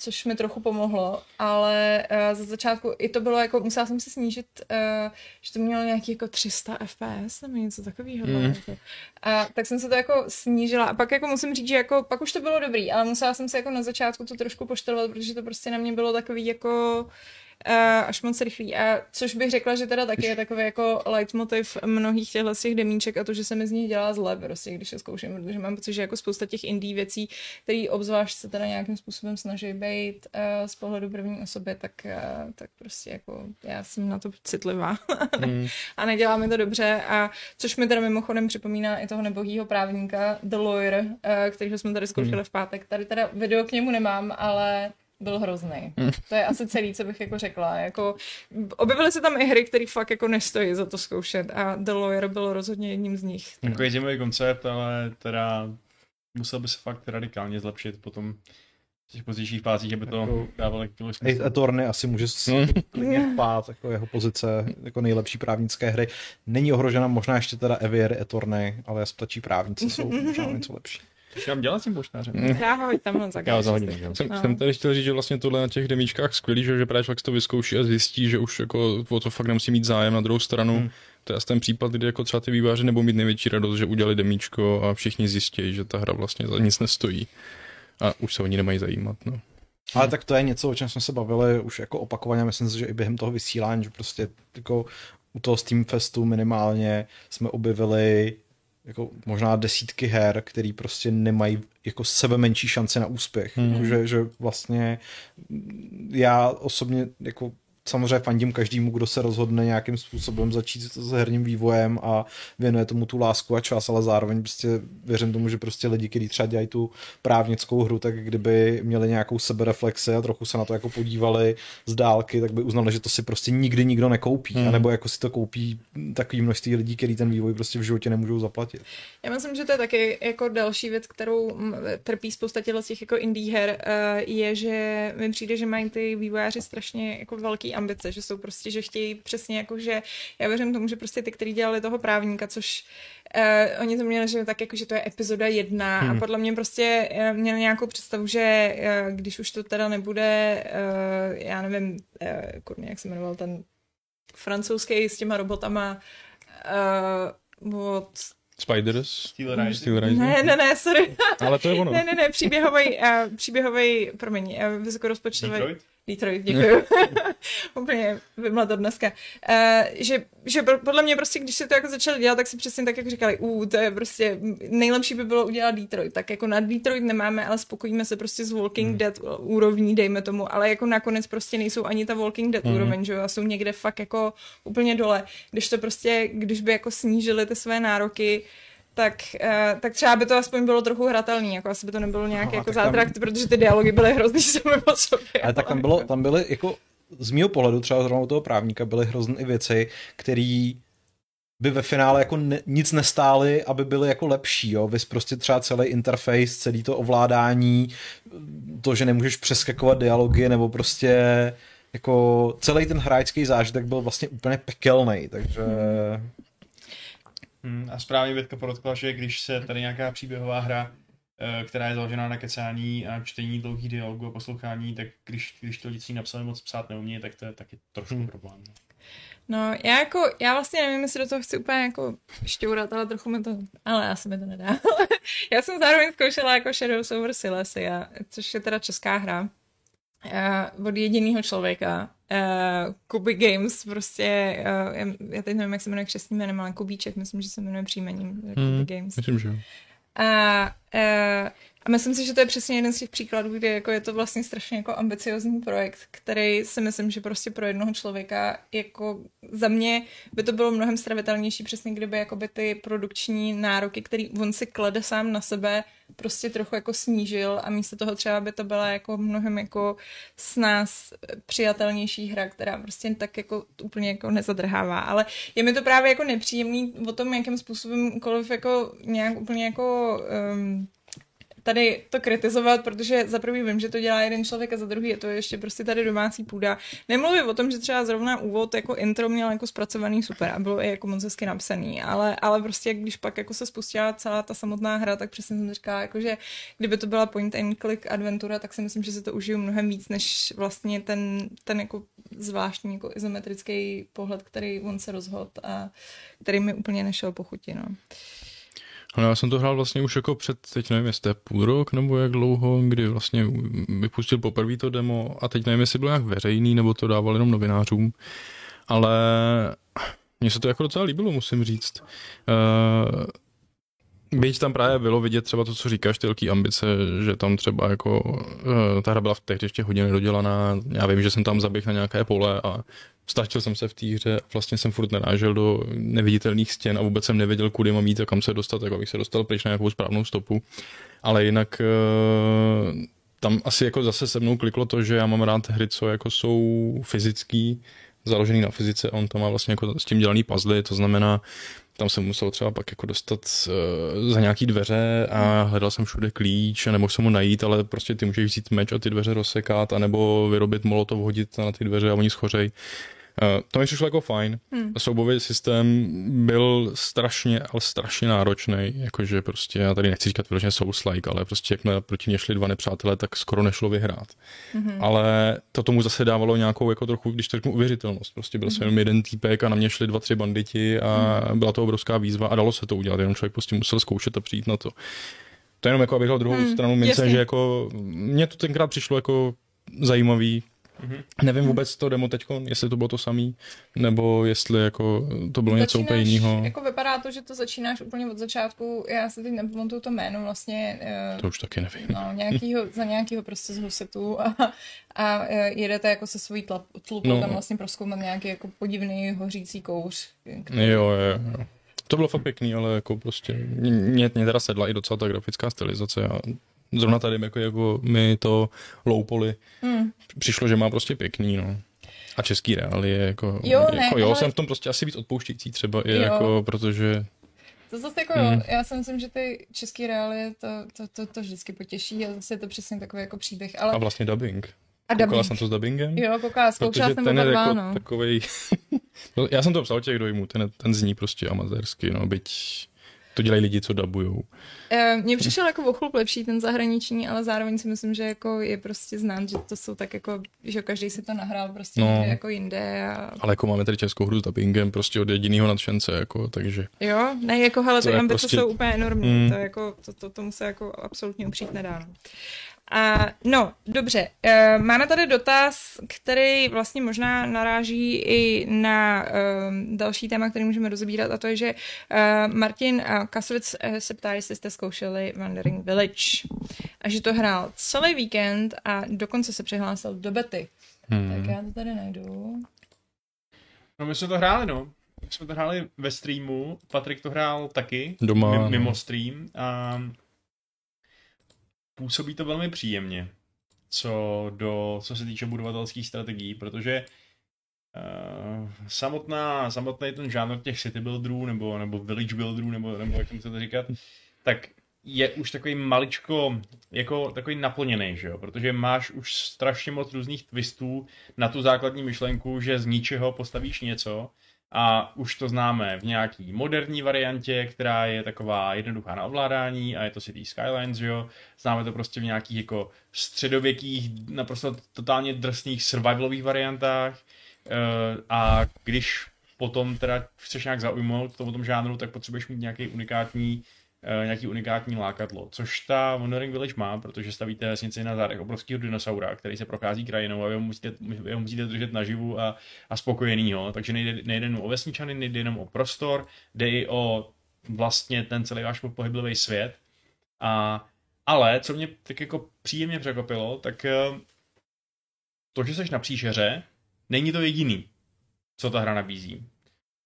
což mi trochu pomohlo, ale uh, za začátku i to bylo jako, musela jsem si snížit, uh, že to mělo nějaký jako 300 fps nebo něco takového. Mm. A tak jsem se to jako snížila a pak jako musím říct, že jako pak už to bylo dobrý, ale musela jsem se jako na začátku to trošku poštelovat, protože to prostě na mě bylo takový jako uh, až moc rychlý. A což bych řekla, že teda taky je takový jako leitmotiv mnohých těchto těch demíček a to, že se mi z nich dělá zle, prostě, když je zkouším, protože mám pocit, že jako spousta těch indie věcí, které obzvlášť se teda nějakým způsobem snaží být uh, z pohledu první osoby, tak, uh, tak prostě jako já jsem na to citlivá (laughs) mm. a nedělá mi to dobře. A což mi teda mimochodem připomíná i toho nebohýho právníka, The Lawyer, uh, kterýho jsme tady zkoušeli mm. v pátek. Tady teda video k němu nemám, ale byl hrozný. Mm. To je asi celý, co bych jako řekla. Jako, objevily se tam i hry, které fakt jako nestojí za to zkoušet a The Lawyer byl rozhodně jedním z nich. Jako je zajímavý koncept, ale teda musel by se fakt radikálně zlepšit potom v těch pozdějších fázích, aby to jako, dávalo jakýkoliv smysl. Attorney asi může mm. klidně pát, jako jeho pozice jako nejlepší právnické hry. Není ohrožena možná ještě teda Evier Attorney, ale stačí právníci jsou (laughs) možná něco lepší. Co mám dělat s tím poštářem? Já ho tam za Já zahodím. Jsem, no. jsem tady chtěl říct, že vlastně tohle na těch demíčkách skvělý, že, že právě člověk to vyzkouší a zjistí, že už jako o to fakt nemusí mít zájem na druhou stranu. Hmm. To je ten případ, kdy jako třeba ty výváři nebudou mít největší radost, že udělali demíčko a všichni zjistí, že ta hra vlastně za nic nestojí. A už se o ní nemají zajímat. No. Ale tak to je něco, o čem jsme se bavili už jako opakovaně, myslím si, že i během toho vysílání, že prostě jako u toho Steam Festu minimálně jsme objevili jako možná desítky her, který prostě nemají jako sebe menší šance na úspěch. Hmm. Jako, že, že vlastně já osobně jako samozřejmě fandím každému, kdo se rozhodne nějakým způsobem začít s herním vývojem a věnuje tomu tu lásku a čas, ale zároveň prostě věřím tomu, že prostě lidi, kteří třeba dělají tu právnickou hru, tak kdyby měli nějakou sebereflexi a trochu se na to jako podívali z dálky, tak by uznali, že to si prostě nikdy nikdo nekoupí, hmm. anebo jako si to koupí takový množství lidí, kteří ten vývoj prostě v životě nemůžou zaplatit. Já myslím, že to je taky jako další věc, kterou trpí spousta těch jako indie her, eh, je, že mi přijde, že mají ty vývojáři strašně jako velký ambice, že jsou prostě, že chtějí přesně jako, že já věřím tomu, že prostě ty, kteří dělali toho právníka, což uh, oni to měli, že tak jako, že to je epizoda jedna hmm. a podle mě prostě uh, měli nějakou představu, že uh, když už to teda nebude, uh, já nevím, uh, kurně, jak se jmenoval ten francouzský s těma robotama uh, od Spiders? Steel Rising. Steel Rising. Ne, ne, ne, sorry. Ale to je ono. (laughs) ne, ne, ne, příběhový, uh, příběhový, promiň, uh, vysokorozpočtový. Detroit? Detroit, děkuji. (laughs) Úplně vymla to dneska. Uh, že, že podle mě prostě, když se to jako začali dělat, tak si přesně tak jako říkali, uh, to je prostě, nejlepší by bylo udělat Detroit. Tak jako na Detroit nemáme, ale spokojíme se prostě s Walking hmm. Dead úrovní, dejme tomu, ale jako nakonec prostě nejsou ani ta Walking Dead hmm. úroveň, že jo, a jsou někde fakt jako úplně dole. Když to prostě, když by jako snížili ty své nároky, tak, uh, tak třeba by to aspoň bylo trochu hratelný, jako asi by to nebylo nějaký no, jako zátrak, tam... protože ty dialogy byly hrozný sami po sobě. Ale, ale tak tam, bylo, tam byly jako z mého pohledu třeba zrovna toho právníka byly hrozné i věci, které by ve finále jako ne, nic nestály, aby byly jako lepší, jo. Vys prostě třeba celý interface, celý to ovládání, to, že nemůžeš přeskakovat dialogy, nebo prostě jako celý ten hráčský zážitek byl vlastně úplně pekelný, takže Hmm, a správně Větka podotkla, že když se tady nějaká příběhová hra eh, která je založená na kecání a čtení dlouhých dialogů a poslouchání, tak když, když to lidi napsali moc psát neumí, tak to je taky trošku hmm. problém. No, já jako, já vlastně nevím, jestli do toho chci úplně jako šťourat, ale trochu mi to, ale asi mi to nedá. (laughs) já jsem zároveň zkoušela jako Shadows over Silesia, což je teda česká hra uh, od jediného člověka. Uh, Kuby Games, prostě, uh, já, teď nevím, jak se jmenuje křesní jménem, ale Kubíček, myslím, že se jmenuje příjmením Hmm, Kuby Games. Myslím, že jo. A, uh, a myslím si, že to je přesně jeden z těch příkladů, kde jako je to vlastně strašně jako ambiciozní projekt, který si myslím, že prostě pro jednoho člověka jako za mě by to bylo mnohem stravitelnější, přesně kdyby jakoby ty produkční nároky, který on si klade sám na sebe, prostě trochu jako snížil a místo toho třeba by to byla jako mnohem jako s nás přijatelnější hra, která prostě tak jako úplně jako nezadrhává. Ale je mi to právě jako nepříjemný o tom, jakým způsobem koliv jako nějak úplně jako um, tady to kritizovat, protože za prvý vím, že to dělá jeden člověk a za druhý je to ještě prostě tady domácí půda. Nemluvím o tom, že třeba zrovna úvod jako intro měl jako zpracovaný super a bylo i jako moc hezky napsaný, ale, ale prostě když pak jako se spustila celá ta samotná hra, tak přesně jsem říkala, jako že kdyby to byla point and click adventura, tak si myslím, že se to užiju mnohem víc, než vlastně ten, ten jako zvláštní jako izometrický pohled, který on se rozhodl a který mi úplně nešel po chuti, no. Ale já jsem to hrál vlastně už jako před, teď nevím, jestli to je půl rok nebo jak dlouho, kdy vlastně vypustil poprvé to demo a teď nevím, jestli bylo nějak veřejný nebo to dával jenom novinářům, ale mně se to jako docela líbilo, musím říct. Uh, Byť tam právě bylo vidět třeba to, co říkáš, ty velký ambice, že tam třeba jako uh, ta hra byla v hře ještě hodně nedodělaná, já vím, že jsem tam zaběhl na nějaké pole a stačil jsem se v té hře a vlastně jsem furt nerážel do neviditelných stěn a vůbec jsem nevěděl, kudy mám jít a kam se dostat, tak abych se dostal pryč na nějakou správnou stopu. Ale jinak uh, tam asi jako zase se mnou kliklo to, že já mám rád hry, co jako jsou fyzický, založený na fyzice, on tam má vlastně jako s tím dělaný puzzle, to znamená, tam jsem musel třeba pak jako dostat uh, za nějaký dveře a hledal jsem všude klíč a nemohl jsem ho najít, ale prostě ty můžeš vzít meč a ty dveře rozsekat, anebo vyrobit molotov, hodit na ty dveře a oni schořej. To mi přišlo jako fajn. Hmm. Soubový systém byl strašně, ale strašně náročný. Jakože prostě, já tady nechci říkat vyloženě Souls-like, ale prostě jak proti mě šli dva nepřátelé, tak skoro nešlo vyhrát. Hmm. Ale to tomu zase dávalo nějakou jako trochu, když to řeknu, uvěřitelnost. Prostě byl hmm. jsem jenom jeden týpek a na mě šli dva, tři banditi a hmm. byla to obrovská výzva a dalo se to udělat, jenom člověk prostě musel zkoušet a přijít na to. To je jenom jako, abych dal druhou hmm, stranu mince, že jako mně to tenkrát přišlo jako zajímavý, Mm-hmm. Nevím vůbec to demo teď, jestli to bylo to samý, nebo jestli jako to bylo začínáš, něco úplně jiného. Jako vypadá to, že to začínáš úplně od začátku, já si teď nepamatuju to jméno vlastně. To už taky nevím. No, nějakýho, za nějakého prostě z husetu a, a jedete jako se svojí tlupou no. tam vlastně proskoumat nějaký jako podivný hořící kouř. Který... Jo, jo, jo. To bylo fakt pěkný, ale jako prostě mě, mě teda sedla i docela ta grafická stylizace a zrovna tady jako, jako mi to loupoli hmm. přišlo, že má prostě pěkný, no. A český reál je jako, jo, ne, jako jo, ale... jsem v tom prostě asi víc odpouštějící třeba, i jako, protože to zase jako, mm. já si myslím, že ty český reálie to, to, to, to vždycky potěší a zase je to přesně takový jako příběh. Ale... A vlastně dubbing. A dubbing. Koukala jsem to s dubbingem? Jo, koukala, zkoušela jsem ten je jako no. takovej... (laughs) no, já jsem to psal těch dojmů, ten, ten zní prostě amatérsky, no, byť to dělají lidi, co dabujou. E, mně přišel jako o chlup lepší ten zahraniční, ale zároveň si myslím, že jako je prostě znát, že to jsou tak jako, že každý si to nahrál prostě no, jako jinde. A... Ale jako máme tady českou hru s dubbingem prostě od jediného nadšence, jako, takže... Jo, ne, jako hele, ty ambice prostě... jsou úplně enormní, mm. to, jako, to, to, tomu se jako absolutně upřít nedá. No. A, no, dobře. E, máme tady dotaz, který vlastně možná naráží i na e, další téma, který můžeme rozebírat, a to je, že e, Martin Kasovic e, se ptá, jestli jste zkoušeli Wandering Village. A že to hrál celý víkend a dokonce se přihlásil do bety. Hmm. Tak já to tady najdu. No my jsme to hráli, no. My jsme to hráli ve streamu, Patrik to hrál taky. Doma. Mimo stream. A působí to velmi příjemně, co, do, co se týče budovatelských strategií, protože uh, samotná, samotný ten žánr těch city builderů nebo, nebo village builderů, nebo, nebo jak to říkat, tak je už takový maličko jako takový naplněný, že jo? protože máš už strašně moc různých twistů na tu základní myšlenku, že z ničeho postavíš něco a už to známe v nějaký moderní variantě, která je taková jednoduchá na ovládání a je to City Skylines, jo. Známe to prostě v nějakých jako středověkých, naprosto totálně drsných survivalových variantách eh, a když potom teda chceš nějak zaujmout to tom žánru, tak potřebuješ mít nějaký unikátní nějaký unikátní lákadlo, což ta Wandering Village má, protože stavíte vesnici na zádech obrovského dinosaura, který se prochází krajinou a vy ho musíte, vy ho musíte držet naživu a, a spokojenýho, takže nejde, nejde jenom o vesničany, nejde jenom o prostor, jde i o vlastně ten celý váš pohyblivý svět. A, ale, co mě tak jako příjemně překvapilo, tak eh, to, že jsi na příšeře, není to jediný, co ta hra nabízí.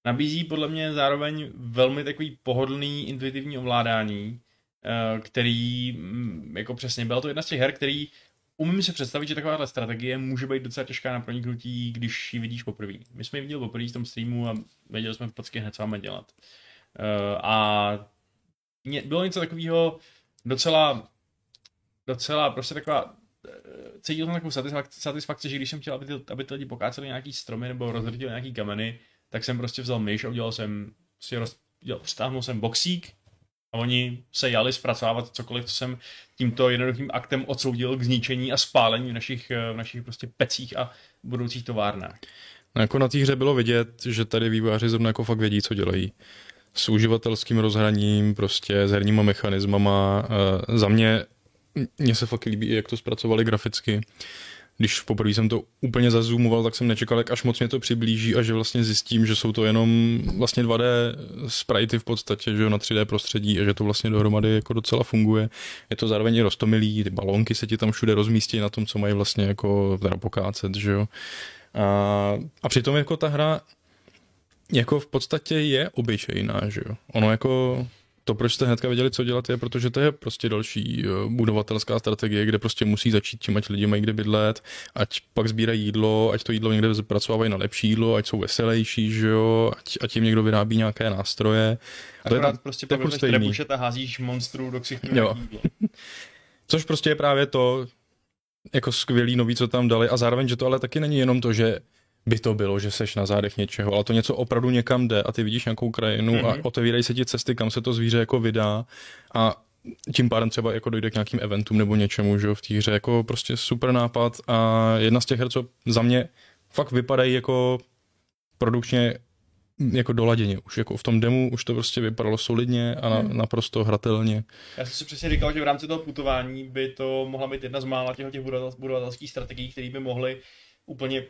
Nabízí podle mě zároveň velmi takový pohodlný, intuitivní ovládání, eh, který, mm, jako přesně, byla to jedna z těch her, který umím si představit, že takováhle strategie může být docela těžká na proniknutí, když ji vidíš poprvé. My jsme ji viděli poprvé v tom streamu a věděli jsme v podstatě hned, co máme dělat. Eh, a bylo něco takového docela, docela prostě taková eh, cítil jsem takovou satisfakci, že když jsem chtěl, aby ty, aby ty lidi pokáceli nějaký stromy nebo rozhodili nějaký kameny, tak jsem prostě vzal myš a udělal jsem si roz, dělal, přitáhnul jsem boxík a oni se jali zpracovávat cokoliv, co jsem tímto jednoduchým aktem odsoudil k zničení a spálení v našich, v našich prostě pecích a budoucích továrnách. No jako na té hře bylo vidět, že tady vývojáři zrovna jako fakt vědí, co dělají. S uživatelským rozhraním, prostě s herníma mechanismama. Uh, za mě, mně se fakt líbí, jak to zpracovali graficky když poprvé jsem to úplně zazoomoval, tak jsem nečekal, jak až moc mě to přiblíží a že vlastně zjistím, že jsou to jenom vlastně 2D sprite v podstatě, že na 3D prostředí a že to vlastně dohromady jako docela funguje. Je to zároveň i rostomilý, ty balonky se ti tam všude rozmístí na tom, co mají vlastně jako teda pokácet, že jo. A, a přitom jako ta hra jako v podstatě je obyčejná, že jo. Ono jako to, proč jste hnedka věděli, co dělat, je, protože to je prostě další eh, budovatelská strategie, kde prostě musí začít tím, ať lidi mají kde bydlet, ať pak sbírají jídlo, ať to jídlo někde zpracovávají na lepší jídlo, ať jsou veselější, že jo, ať, ať jim někdo vyrábí nějaké nástroje. A to je tam, prostě je prostě trebušet a házíš monstru do ksichtu jídlo. (laughs) Což prostě je právě to, jako skvělý nový, co tam dali a zároveň, že to ale taky není jenom to, že by to bylo, že seš na zádech něčeho, ale to něco opravdu někam jde a ty vidíš nějakou krajinu mm-hmm. a mhm. otevírají se ti cesty, kam se to zvíře jako vydá a tím pádem třeba jako dojde k nějakým eventům nebo něčemu, že jo, v té hře, jako prostě super nápad a jedna z těch her, co za mě fakt vypadají jako produkčně jako doladěně už, jako v tom demu už to prostě vypadalo solidně a na, hmm. naprosto hratelně. Já jsem si přesně říkal, že v rámci toho putování by to mohla být jedna z mála těch, těch budovatelských strategií, které by mohly úplně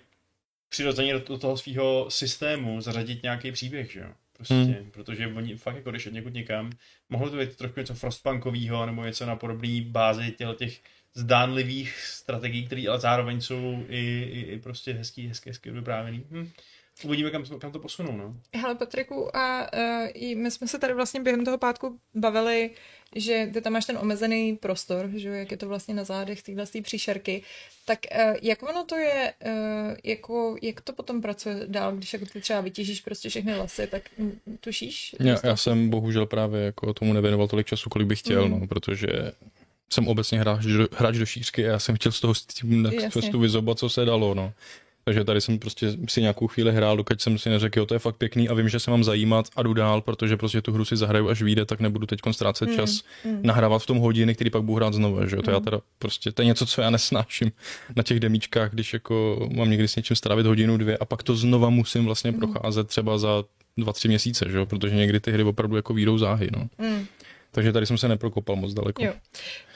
přirozeně do toho svého systému zařadit nějaký příběh, že jo? Prostě, hmm. protože oni fakt jako když někud někam, mohlo to být trošku něco frostpunkového nebo něco na podobné bázi těch, těch zdánlivých strategií, které ale zároveň jsou i, i, i prostě hezký, hezký, hezký vyprávěný. Hm. Uvidíme, kam, kam to posunou, no. Hele, Patriku, a uh, my jsme se tady vlastně během toho pátku bavili, že ty tam máš ten omezený prostor, že jak je to vlastně na zádech téhle příšerky, tak uh, jak ono to je, uh, jako, jak to potom pracuje dál, když jako ty třeba vytěžíš prostě všechny lasy, tak tušíš? Já, já jsem bohužel právě jako tomu nevěnoval tolik času, kolik bych chtěl, mm. no, protože jsem obecně hráč do, hráč do šířky a já jsem chtěl z toho s tím na vyzobat, co se dalo, no. Takže tady jsem prostě si nějakou chvíli hrál, dokud jsem si neřekl, jo, to je fakt pěkný a vím, že se mám zajímat a jdu dál, protože prostě tu hru si zahraju, až vyjde, tak nebudu teď ztrácet mm, čas mm. nahrávat v tom hodiny, který pak budu hrát znovu, že jo. To mm. já teda prostě, to je něco, co já nesnáším na těch demíčkách, když jako mám někdy s něčím strávit hodinu, dvě a pak to znova musím vlastně mm. procházet třeba za dva, tři měsíce, že jo, protože někdy ty hry opravdu jako výjdou záhy, no. Mm. Takže tady jsem se neprokopal moc daleko. Jo.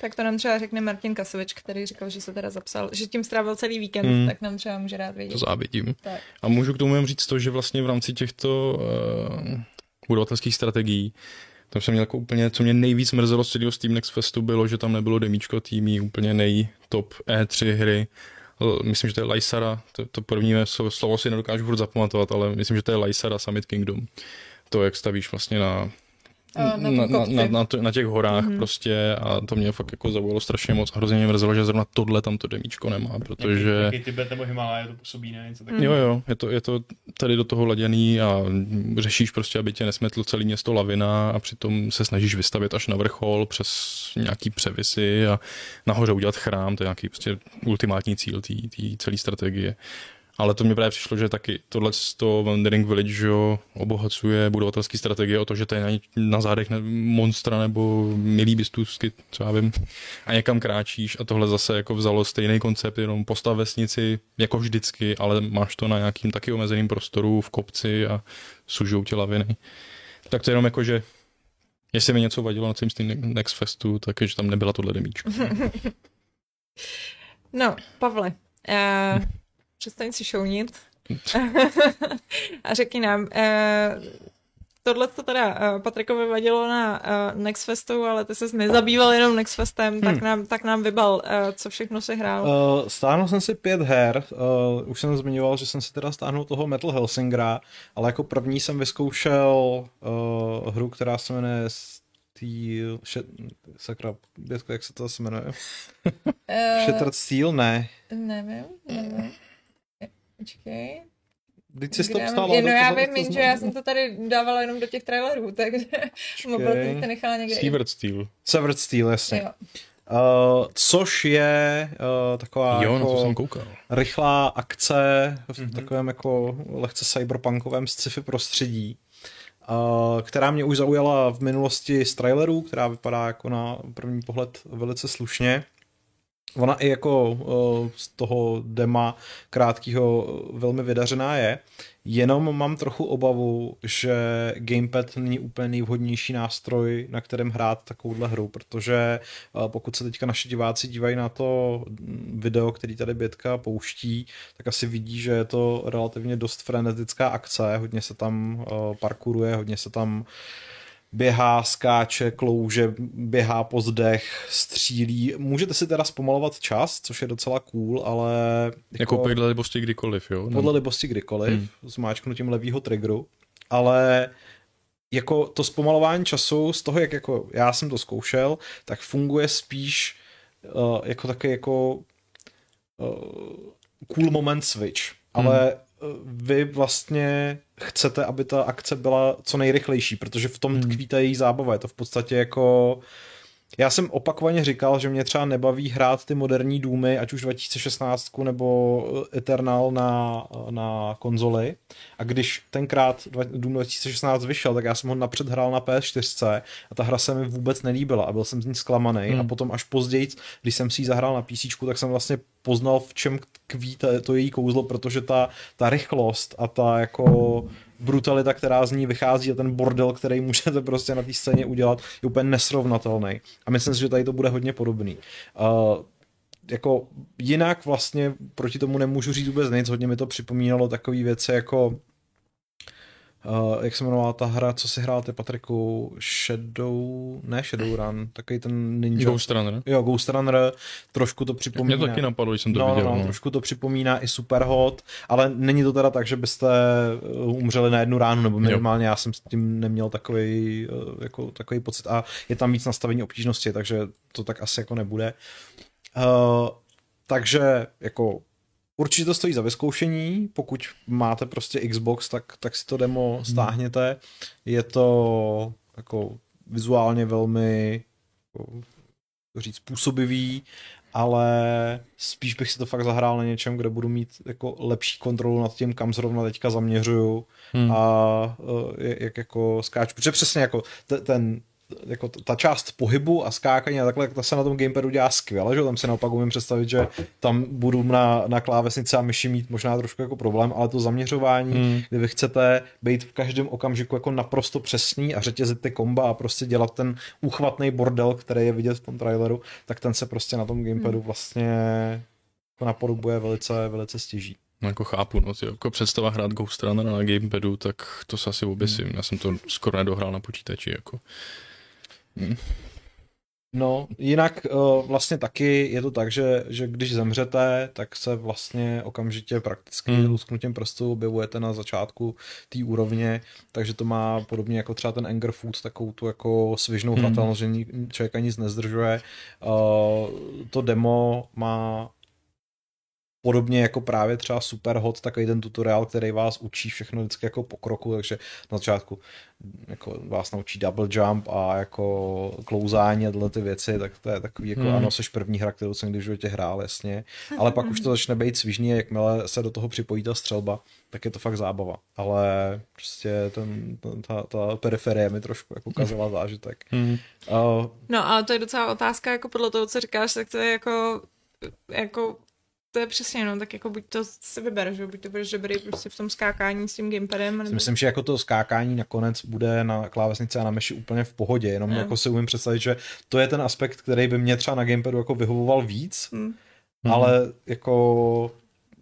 Tak to nám třeba řekne Martin Kasovič, který říkal, že se teda zapsal, že tím strávil celý víkend, hmm. tak nám třeba může rád vědět. To závidím. Tak. A můžu k tomu jen říct to, že vlastně v rámci těchto uh, budovatelských strategií tam jsem měl jako úplně, co mě nejvíc mrzelo z celého Steam Next Festu bylo, že tam nebylo demíčko týmí, úplně nej top E3 hry. Myslím, že to je Lysara, to, to první slovo si nedokážu furt zapamatovat, ale myslím, že to je Lysara Summit Kingdom. To, jak stavíš vlastně na na, na, na, na, na, těch horách mm-hmm. prostě a to mě fakt jako zaujalo strašně moc a hrozně mě mrzelo, že zrovna tohle tam to demíčko nemá, protože... Jaký, jaký Tibet nebo Himalaya to působí, ne? Něco takového. Jo, jo, je to, je to tady do toho laděný a řešíš prostě, aby tě nesmetlo celé město lavina a přitom se snažíš vystavit až na vrchol přes nějaký převisy a nahoře udělat chrám, to je nějaký prostě ultimátní cíl té celé strategie. Ale to mě právě přišlo, že taky tohle to Wandering Village že obohacuje budovatelské strategie o to, že to je na, na zádech monstra nebo milý bystůzky, co já vím, a někam kráčíš a tohle zase jako vzalo stejný koncept, jenom postav vesnici jako vždycky, ale máš to na nějakým taky omezeným prostoru v kopci a sužou tě laviny. Tak to jenom jako, že jestli mi něco vadilo na celém Next Festu, tak je, že tam nebyla tohle demíčka. (laughs) No, Pavle, uh, přestaň si šounit (laughs) a řekni nám, uh, tohle to teda uh, Patrikovi vadilo na uh, Next Festu, ale ty ses nezabýval jenom Next Festem, hmm. tak, nám, tak nám vybal, uh, co všechno si hrál. Uh, stáhnul jsem si pět her, uh, už jsem zmiňoval, že jsem si teda stáhnul toho Metal Helsingera, ale jako první jsem vyzkoušel uh, hru, která se jmenuje Steel, šet, sakra, dětko, jak se to se jmenuje? Uh, Shattered Steel? Ne. nevím, nevím. Počkej. Vždyť jsi to psala. mám- je, no já vím, to jenže já jsem to tady dávala jenom do těch trailerů, takže mobil jsem to nechala někde. Severed Steel. Severed Steel, jasně. Jo. Uh, což je uh, taková Jo, jako to jsem koukal. rychlá akce v Mhm. takovém jako lehce cyberpunkovém sci-fi prostředí, uh, která mě už zaujala v minulosti z trailerů, která vypadá jako na první pohled velice slušně. Ona i jako uh, z toho dema krátkého uh, velmi vydařená je, jenom mám trochu obavu, že gamepad není úplně nejvhodnější nástroj, na kterém hrát takovouhle hru, protože uh, pokud se teďka naši diváci dívají na to mm, video, který tady Bětka pouští, tak asi vidí, že je to relativně dost frenetická akce, hodně se tam uh, parkuruje, hodně se tam běhá, skáče, klouže, běhá po zdech, střílí. Můžete si teda zpomalovat čas, což je docela cool, ale... Jako podle libosti kdykoliv, jo? podle libosti kdykoliv, Hmm. hmm. zmáčknutím levýho triggeru, ale jako to zpomalování času, z toho, jak jako já jsem to zkoušel, tak funguje spíš uh, jako takový jako uh, cool moment switch, ale uh, vy vlastně chcete, aby ta akce byla co nejrychlejší, protože v tom Hmm. tkví ta její zábava, je to v podstatě jako já jsem opakovaně říkal, že mě třeba nebaví hrát ty moderní důmy, ať už 2016 nebo Eternal na, na konzoli. A když tenkrát Doom 2016 vyšel, tak já jsem ho napřed hrál na PS4 a ta hra se mi vůbec nelíbila a byl jsem z ní zklamaný. Hmm. A potom až později, když jsem si ji zahrál na PC, tak jsem vlastně poznal, v čem tkví to její kouzlo, protože ta, ta rychlost a ta jako brutalita, která z ní vychází a ten bordel, který můžete prostě na té scéně udělat, je úplně nesrovnatelný. A myslím si, že tady to bude hodně podobný. Uh, jako jinak vlastně proti tomu nemůžu říct vůbec nic, hodně mi to připomínalo takové věci jako Uh, jak se jmenovala ta hra, co si hrál ty Patriku? Shadow, ne Shadowrun, takový ten ninja. Ghost Runner. Jo, Ghost Runner, trošku to připomíná. Mě to taky napadlo, když jsem to no, viděl. No, no, No. trošku to připomíná i Superhot, ale není to teda tak, že byste uh, umřeli na jednu ránu, nebo minimálně já jsem s tím neměl takový, uh, jako, takový pocit a je tam víc nastavení obtížnosti, takže to tak asi jako nebude. Uh, takže jako určitě to stojí za vyzkoušení, pokud máte prostě Xbox, tak, tak si to demo stáhněte. Je to jako vizuálně velmi jako, jak říct, působivý, ale spíš bych si to fakt zahrál na něčem, kde budu mít jako lepší kontrolu nad tím, kam zrovna teďka zaměřuju Hmm. a uh, jak jako skáču. Protože přesně jako te- ten jako ta část pohybu a skákání a takhle, ta se na tom gamepadu dělá skvěle, že tam se naopak umím představit, že tam budu na, na klávesnici a myši mít možná trošku jako problém, ale to zaměřování, Hmm. kdy vy chcete být v každém okamžiku jako naprosto přesný a řetězit ty komba a prostě dělat ten úchvatný bordel, který je vidět v tom traileru, tak ten se prostě na tom gamepadu vlastně jako napodobuje velice, velice stěží. No, jako chápu, no, ty, jako představa hrát Ghost Runner na gamepadu, tak to se asi oběsím. Já jsem to skoro nedohrál na počítači, jako. Hm. No, jinak uh, vlastně taky je to tak, že, že když zemřete, tak se vlastně okamžitě prakticky hmm. lusknutím prstu objevujete na začátku té úrovně, takže to má podobně jako třeba ten Anger Food, takovou tu jako svižnou hmm. hratelnost, že člověka nic nezdržuje. Uh, to demo má podobně jako právě třeba Superhot, takový ten tutoriál, který vás učí všechno vždycky jako po kroku, takže na začátku jako vás naučí double jump a jako klouzání a tyhle ty věci, tak to je takový jako hmm. ano, seš první hra, kterou jsem kdy v životě hrál, jasně, (laughs) ale pak už to začne být svižný, jakmile se do toho připojí ta střelba, tak je to fakt zábava, ale prostě ten, ten, ta, ta periferie mi trošku jako kazila zážitek. Hmm. Uh, no ale to je docela otázka, jako podle toho, co říkáš, tak to je jako jako to je přesně, no, tak jako buď to si vybereš, že buď to budeš dobrý prostě v tom skákání s tím gamepadem. Nebo... Myslím, že jako to skákání nakonec bude na klávesnici a na meši úplně v pohodě, jenom no. jako si umím představit, že to je ten aspekt, který by mě třeba na gamepadu jako vyhovoval víc, hmm. ale jako,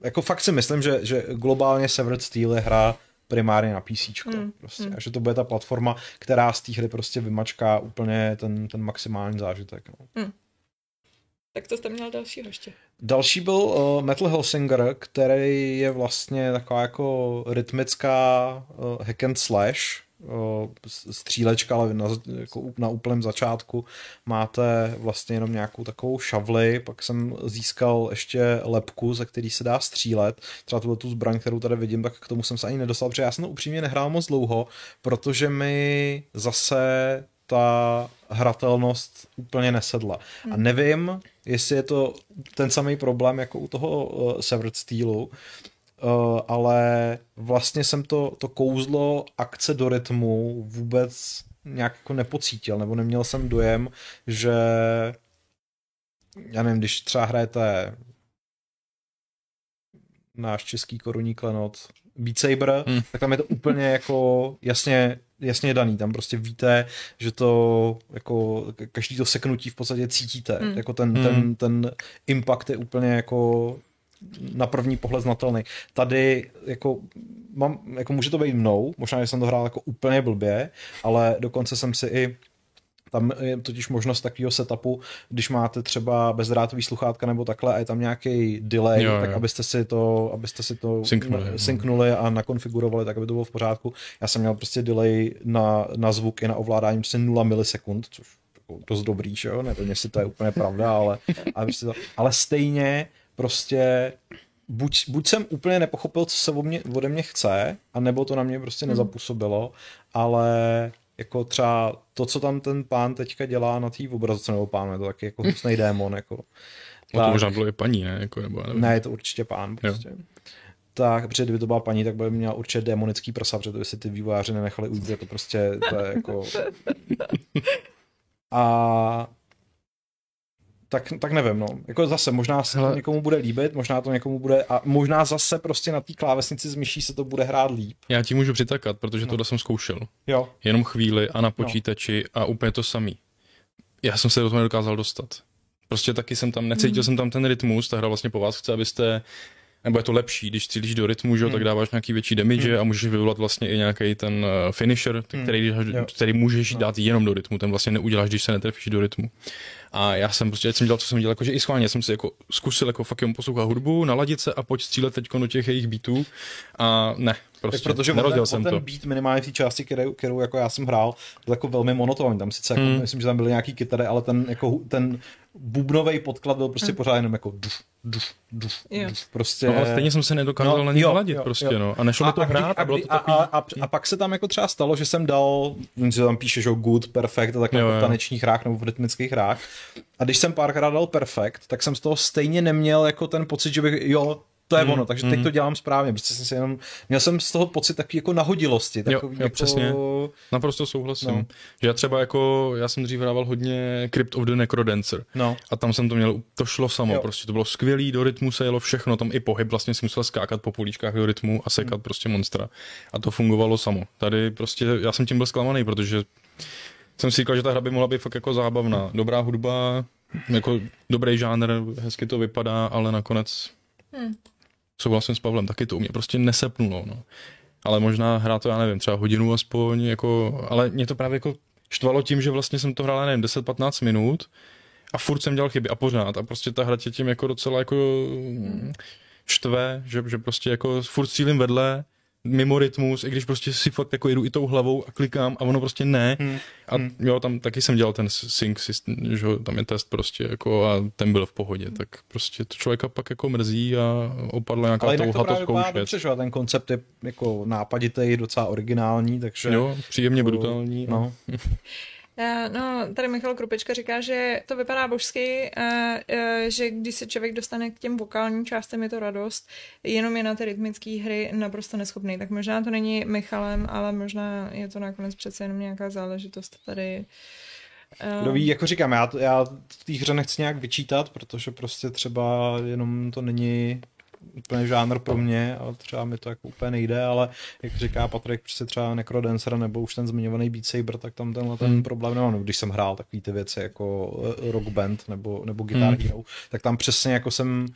jako fakt si myslím, že, že globálně Severed Steel je hra primárně na PC. Hmm. Prostě. Hmm. A že to bude ta platforma, která z té hry prostě vymačká úplně ten, ten maximální zážitek. No. Hmm. Tak to jste měl další ještě. Další byl uh, Metal Hellsinger, který je vlastně taková jako rytmická uh, hack and slash, uh, střílečka, ale na, jako na úplném začátku máte vlastně jenom nějakou takovou šavli, pak jsem získal ještě lepku, ze který se dá střílet, třeba tuhle tu zbraň, kterou tady vidím, tak k tomu jsem se ani nedostal, protože já jsem to upřímně nehrál moc dlouho, protože mi zase ta hratelnost úplně nesedla. Hmm. A nevím, jestli je to ten samý problém jako u toho uh, Severed Steelu, uh, ale vlastně jsem to, to kouzlo akce do rytmu vůbec nějak jako nepocítil, nebo neměl jsem dojem, že já nevím, když třeba hrajete náš český korunní klenot Beat Saber, hmm. tak tam je to úplně jako jasně jasně daný, tam prostě víte, že to jako každý to seknutí v podstatě cítíte, mm. jako ten, mm. ten, ten impact je úplně jako na první pohled znatelný. Tady jako, mám, jako může to být mnou, možná, že jsem to hrál jako úplně blbě, ale dokonce jsem si i tam je totiž možnost takového setupu, když máte třeba bezdrátový sluchátka nebo takhle a je tam nějaký delay, jo, tak jo. abyste si to, abyste si to synknuli, na, synknuli a nakonfigurovali, tak aby to bylo v pořádku. Já jsem měl prostě delay na, na zvuk i na ovládání prostě 0 milisekund, což jako dost dobrý, že jo? Nevím, jestli to je úplně pravda, ale, ale, prostě to, ale stejně prostě buď, buď jsem úplně nepochopil, co se ode mě, ode mě chce, a nebo to na mě prostě hmm. nezapůsobilo, ale jako třeba to, co tam ten pán teďka dělá na té obrazovce, nebo pán, je to taky jako hnusný (laughs) démon, jako. No to možná bylo i paní, ne? Jako, nebo, nevím. Ne, je to určitě pán, prostě. Jo. Tak, protože kdyby to byla paní, tak by měla určitě démonický prsa, protože to by si ty vývojáři nenechali ujít, to prostě, to je jako... (laughs) A tak, tak nevím, no. Jako zase, možná se to někomu bude líbit, možná to někomu bude, a možná zase prostě na té klávesnici z myší se to bude hrát líp. Já ti můžu přitakat, protože no. tohle jsem zkoušel. Jo. Jenom chvíli a na no. počítači no. a úplně to samý. Já jsem se do toho nedokázal dostat. Prostě taky jsem tam, necítil mm. jsem tam ten rytmus, ta hra vlastně po vás chce, abyste nebo je to lepší, když střílíš do rytmu, že, hmm. tak dáváš nějaký větší damage hmm. a můžeš vyvolat vlastně i nějaký ten uh, finisher, hmm. který, který můžeš no. dát jenom do rytmu, ten vlastně neuděláš, když se netrefíš do rytmu. A já jsem prostě, jsem dělal, co jsem dělal, jakože i schválně jsem si jako zkusil jako fakt jenom poslouchat hudbu, naladit se a pojď střílet teď do těch jejich beatů. A ne, prostě tak protože nerozděl ten, jsem ten to. beat minimálně v té části, kterou, kterou jako já jsem hrál, byl jako velmi monotónní, tam sice jako, hmm. myslím, že tam byly nějaký kytary, ale ten, jako, ten bubnový podklad byl prostě hmm. pořád jenom jako duf, duf, duf, duf, prostě. No ale stejně jsem se nedokázal no, na něj naladit prostě, jo. no. A nešlo a, to hrát a, a, bylo to takový... a, a, a, pak se tam jako třeba stalo, že jsem dal, že tam píše, že good, perfect a takhle v tanečních hrách nebo v rytmických hrách. A když jsem párkrát dal perfekt, tak jsem z toho stejně neměl jako ten pocit, že bych, jo, to je mm, ono, takže mm. teď to dělám správně, protože jsem si jenom, měl jsem z toho pocit takový jako nahodilosti. Takový jo, jo, jako... přesně, naprosto souhlasím. No. Že já třeba jako, já jsem dřív hrával hodně Crypt of the Necrodancer no. a tam jsem to měl, to šlo samo, jo. prostě to bylo skvělý, do rytmu se jelo všechno, tam i pohyb, vlastně si musel skákat po políčkách do rytmu a sekat mm. prostě monstra a to fungovalo samo. Tady prostě, já jsem tím byl zklamaný, protože jsem si říkal, že ta hra by mohla být fakt jako zábavná. Dobrá hudba, jako dobrý žánr, hezky to vypadá, ale nakonec hmm. Souhlasím s Pavlem, taky to u mě prostě nesepnulo, no. Ale možná hrá to, já nevím, třeba hodinu aspoň, jako, ale mě to právě jako štvalo tím, že vlastně jsem to hrál, nevím, 10-15 minut a furt jsem dělal chyby a pořád a prostě ta hra tě tím jako docela jako štve, že, že prostě jako furt cílím vedle, mimo rytmus, i když prostě si fakt jako jedu i tou hlavou a klikám a ono prostě ne. Hmm. A hmm. jo, tam taky jsem dělal ten sync systém, že tam je test prostě jako a ten byl v pohodě, hmm. tak prostě to člověka pak jako mrzí a opadla nějaká Ale touha to, to zkoušet. Dobře, že? ten koncept je jako nápaditý, docela originální, takže... Jo, příjemně jako, brutální. No. Eh, (laughs) no, tady Michal Krupečka říká, že to vypadá božsky, eh, eh, že když se člověk dostane k těm vokálním částem, je to radost, jenom je na ty rytmické hry naprosto neschopný. Tak možná to není Michalem, ale možná je to nakonec přece jenom nějaká záležitost tady. Kdo ví, jako říkám, já, já v té hře nechci nějak vyčítat, protože prostě třeba jenom to není úplně žánr pro mě a třeba mi to jako úplně nejde, ale jak říká Patrik, prostě třeba Necrodancer nebo už ten zmiňovaný Beat Saber, tak tam tenhle ten hmm. problém nemám. No, když jsem hrál takový ty věci jako eh, Rock Band nebo, nebo Guitar hmm. Hero, tak tam přesně jako jsem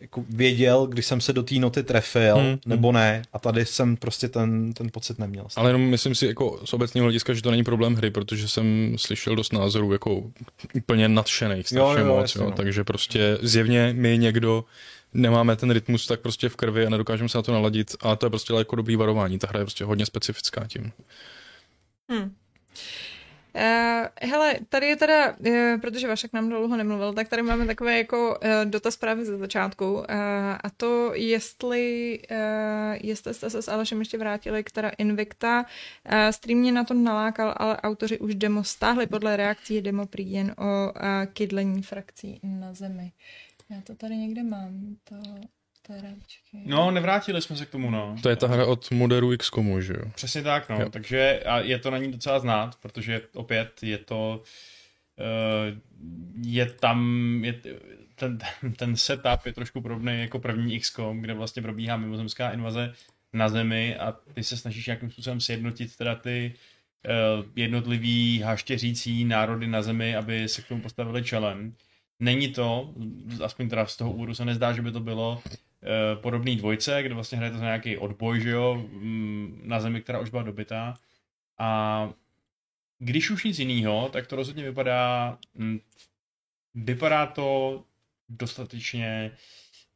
jako věděl, když jsem se do té noty trefil, hmm, nebo hmm. ne. A tady jsem prostě ten, ten pocit neměl. Ale jenom myslím si jako z obecného hlediska, že to není problém hry, protože jsem slyšel dost názorů jako úplně nadšených strašně jo, jo, moc. Jasně, jo. No. Takže prostě zjevně mi někdo nemáme ten rytmus tak prostě v krvi a nedokážeme se na to naladit a to je prostě jako dobrý varování. Ta hra je prostě hodně specifická tím. Hmm. Uh, hele, tady je teda, uh, protože Vašek nám dlouho nemluvil, tak tady máme takové jako uh, dotaz právě ze začátku uh, a to jestli, uh, jestli jste se s Alešem ještě vrátili k teda Invicta. Uh, stream mě na to nalákal, ale autoři už demo stáhli podle reakcí je demo prý jen o uh, kydlení frakcí na zemi. Já to tady někde mám, to, Teračky. No, nevrátili jsme se k tomu, no. To je ta hra od Moderu XCOMu, že jo? Přesně tak, no. Jo. Takže a je to na ní docela znát, protože opět je to uh, je tam je, ten, (laughs) ten setup je trošku podobný jako první XCOM, kde vlastně probíhá mimozemská invaze na Zemi a ty se snažíš nějakým způsobem sjednotit teda ty uh, jednotlivý haštěřící národy na Zemi, aby se k tomu postavili čelem. Není to, aspoň teda z toho úvodu se nezdá, že by to bylo e, podobný dvojce, kde vlastně hrajete za nějaký odboj, že jo, mm, na zemi, která už byla dobytá. A když už nic jiného, tak to rozhodně vypadá, mm, vypadá to dostatečně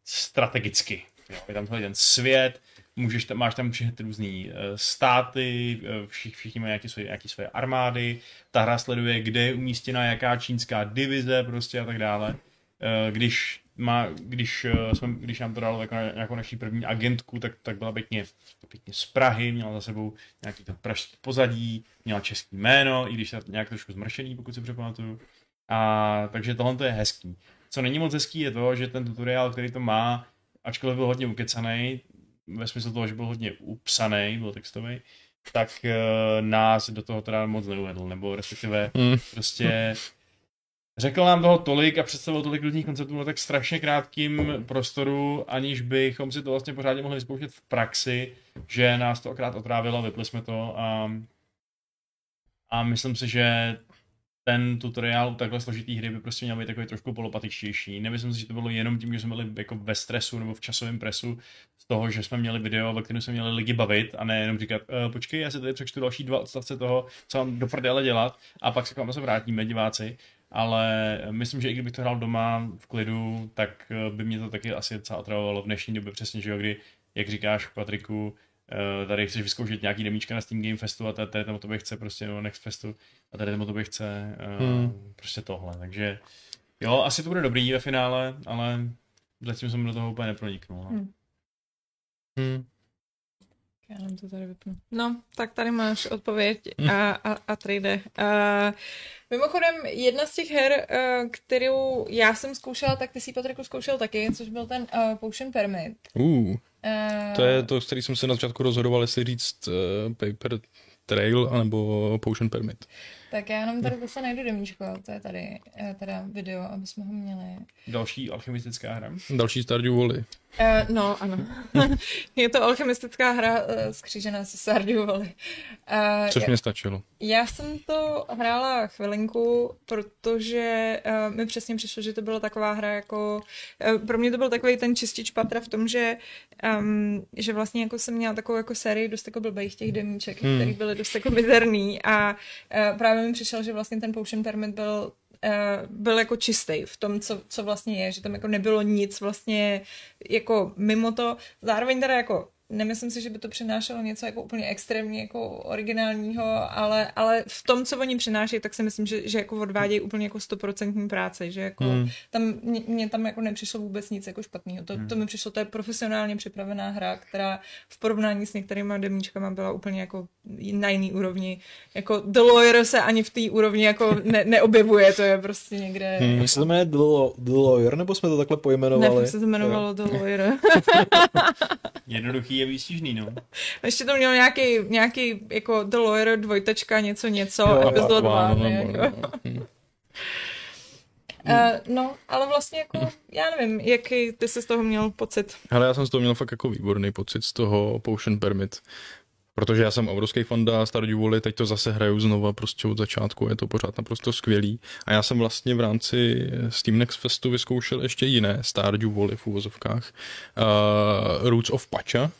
strategicky. Jo, je tam ten svět, můžeš máš tam všechny různé uh, státy, uh, všichni, všichni mají nějaké svoje, nějaké svoje armády, ta hra sleduje, kde je umístěna jaká čínská divize prostě a tak dále. Uh, když má, když, jsme, když nám to dalo jako nějakou naší první agentku, tak, tak byla pěkně, pěkně z Prahy, měla za sebou nějaký to pražský pozadí, měla český jméno, i když je nějak trošku zmršený, pokud si přepamatuju. A takže tohle je hezký. Co není moc hezký je to, že ten tutoriál, který to má, ačkoliv byl hodně ukecaný, ve smyslu toho, že byl hodně upsaný, byl textový, tak uh, nás do toho teda moc neuvedl, nebo respektive mm. prostě řekl nám toho tolik a představil tolik různých konceptů na tak strašně krátkým prostoru, aniž bychom si to vlastně pořádně mohli vyzkoušet v praxi, že nás to akrát otrávilo, vypli jsme to a, a myslím si, že ten tutoriál u takhle složitý hry by prostě měl být takový trošku polopatičtější. Nemyslím si, že to bylo jenom tím, že jsme byli jako ve stresu nebo v časovém presu z toho, že jsme měli video, ve kterém jsme měli lidi bavit a ne jenom říkat, e, počkej, já si tady přečtu další dva odstavce toho, co mám do prdele dělat a pak se k vám zase vrátíme, diváci. Ale myslím, že i kdybych to hrál doma v klidu, tak eh, by mě to taky asi docela otravovalo v dnešní době přesně, že jo, kdy, jak říkáš Patriku, Eh, tady chceš vyzkoušet nějaký demíčka na Steam Game Festu a tady, tady tam o tobě chce prostě, nebo Next Festu a tady tam o tobě chce uh, hmm. prostě tohle, takže jo, asi to bude dobrý ve finále, ale zatím jsem do toho úplně neproniknul. No. Hmm. Hmm. Já nám to tady vypnu. No, tak tady máš odpověď hmm. a, a, a trade. Uh, mimochodem, jedna z těch her, uh, kterou já jsem zkoušela, tak ty si Patriku zkoušel taky, což byl ten uh, Potion Permit. Uh. To je to, s který jsem se na začátku rozhodoval, jestli říct uh, Paper Trail anebo Potion Permit. Tak já jenom tady zase najdu demíčko, to je tady eh, teda video, aby jsme ho měli. Další alchemistická hra? Další Stardew Valley. Uh, no, ano. (laughs) je to alchemistická hra uh, skřížená se Stardew Valley. Uh, Což mě stačilo. já jsem to hrála chvilinku, protože uh, mi přesně přišlo, že to byla taková hra jako, uh, pro mě to byl takový ten čistič patra v tom, že, um, že vlastně jako jsem měla takovou jako sérii dost jako blbých těch demíček, hmm. které byly dost jako mizerný a uh, právě mi přišel, že vlastně ten Potion Permit byl byl jako čistý v tom, co, co vlastně je, že tam jako nebylo nic vlastně jako mimo to. Zároveň teda jako nemyslím si, že by to přinášelo něco jako úplně extrémně jako originálního, ale, ale v tom, co oni přinášejí, tak si myslím, že, že jako odvádějí úplně jako stoprocentní práce, že jako hmm. tam, mě, mě, tam jako nepřišlo vůbec nic jako špatného. To, hmm. to mi přišlo, to je profesionálně připravená hra, která v porovnání s některými demíčkama byla úplně jako na jiný úrovni. Jako The Lawyer se ani v té úrovni jako ne, neobjevuje, to je prostě někde... Hmm. Jak se to jmenuje The, Lawyer, nebo jsme to takhle pojmenovali? Ne, se to jmenovalo The Lawyer. (laughs) (laughs) Jednoduchý je výstižný, no. (laughs) Ještě to mělo nějaký, nějaký jako The Lawyer dvojtečka, něco, něco, jo, epizod 2. No, jako. Uh, (laughs) no, ale vlastně jako, já nevím, jaký ty jsi z toho měl pocit? Hele, já jsem z toho měl fakt jako výborný pocit z toho Potion Permit. Protože já jsem obrovský fanda Stardew Valley, teď to zase hraju znova prostě od začátku, je to pořád naprosto skvělý. A já jsem vlastně v rámci Steam Next Festu vyzkoušel ještě jiné Stardew Valley v úvozovkách. Uh, Roots of Pacha,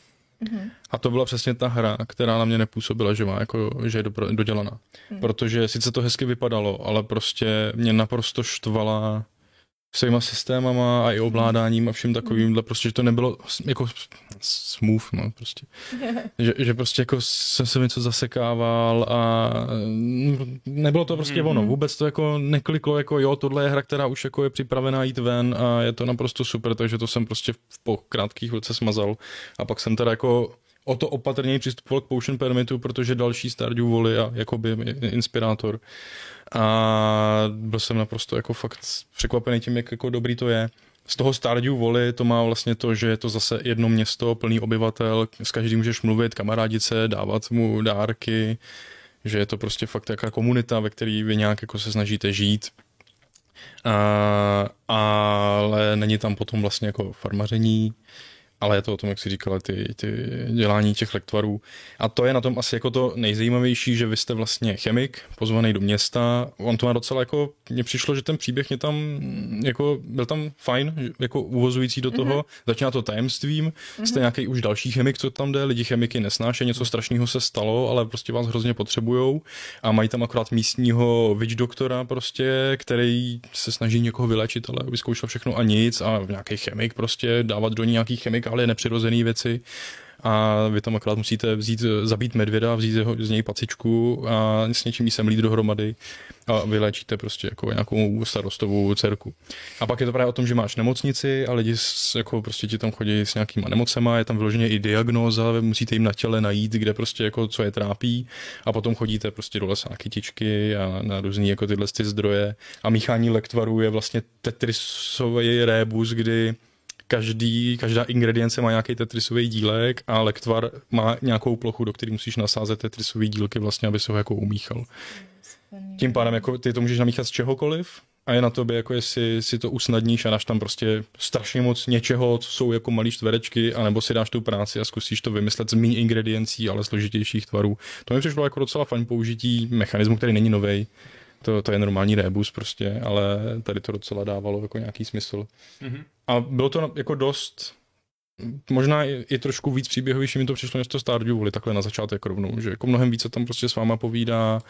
Mm-hmm. A to byla přesně ta hra, která na mě nepůsobila, že má jako, že je do, dodělaná. Mm. Protože sice to hezky vypadalo, ale prostě mě naprosto štvala svýma systémama a i ovládáním a vším takovýmhle, prostě, že to nebylo jako smooth, no, prostě. (laughs) že, že prostě jako jsem se něco zasekával a mm, nebylo to prostě mm-hmm. ono, vůbec to jako nekliklo, jako jo, tohle je hra, která už jako je připravená jít ven a je to naprosto super, takže to jsem prostě po krátkých chvilce smazal a pak jsem teda jako o to opatrněji přistupoval k Potion Permitu, protože další Stardew Valley a jakoby inspirátor a byl jsem naprosto jako fakt překvapený tím, jak jako dobrý to je. Z toho Stardew Valley to má vlastně to, že je to zase jedno město plný obyvatel, s každým můžeš mluvit, kamarádit se, dávat mu dárky, že je to prostě fakt taková komunita, ve které vy nějak jako se snažíte žít. A, ale není tam potom vlastně jako farmaření, ale je to o tom, jak si říkala, ty, ty dělání těch lektvarů. A to je na tom asi jako to nejzajímavější, že vy jste vlastně chemik, pozvaný do města. On to má docela jako, mně přišlo, že ten příběh mě tam, jako byl tam fajn, jako uvozující do toho. Mm-hmm. Začíná to tajemstvím, mm-hmm. jste nějaký už další chemik, co tam jde, lidi chemiky nesnáší, něco strašného se stalo, ale prostě vás hrozně potřebujou a mají tam akorát místního witch doktora prostě, který se snaží někoho vylečit, ale vyzkoušel všechno a nic a nějaký chemik prostě dávat do nějaký chemik ale nepřirozené věci a vy tam akorát musíte vzít, zabít medvěda, vzít z něj pacičku a s něčím sem lít dohromady a vylečíte prostě jako nějakou starostovou dcerku. A pak je to právě o tom, že máš nemocnici a lidi jako prostě ti tam chodí s nějakýma nemocema, je tam vyloženě i diagnóza, musíte jim na těle najít, kde prostě jako co je trápí a potom chodíte prostě do lesa na kytičky a na různý jako tyhle ty zdroje a míchání lektvarů je vlastně tetrisový rébus, kdy každý, každá ingredience má nějaký tetrisový dílek a lektvar má nějakou plochu, do které musíš nasázet tetrisové dílky vlastně, aby se ho jako umíchal. Tím pádem jako ty to můžeš namíchat z čehokoliv a je na tobě, jako jestli si to usnadníš a dáš tam prostě strašně moc něčeho, co jsou jako malý čtverečky, anebo si dáš tu práci a zkusíš to vymyslet z méně ingrediencí, ale složitějších tvarů. To mi přišlo jako docela fajn použití mechanismu, který není nový. To, to je normální rebus prostě, ale tady to docela dávalo jako nějaký smysl. Mm-hmm. A bylo to jako dost, možná i, i trošku víc příběhovější mi to přišlo než to Stardew Valley, takhle na začátek rovnou, že jako mnohem více tam prostě s váma povídá,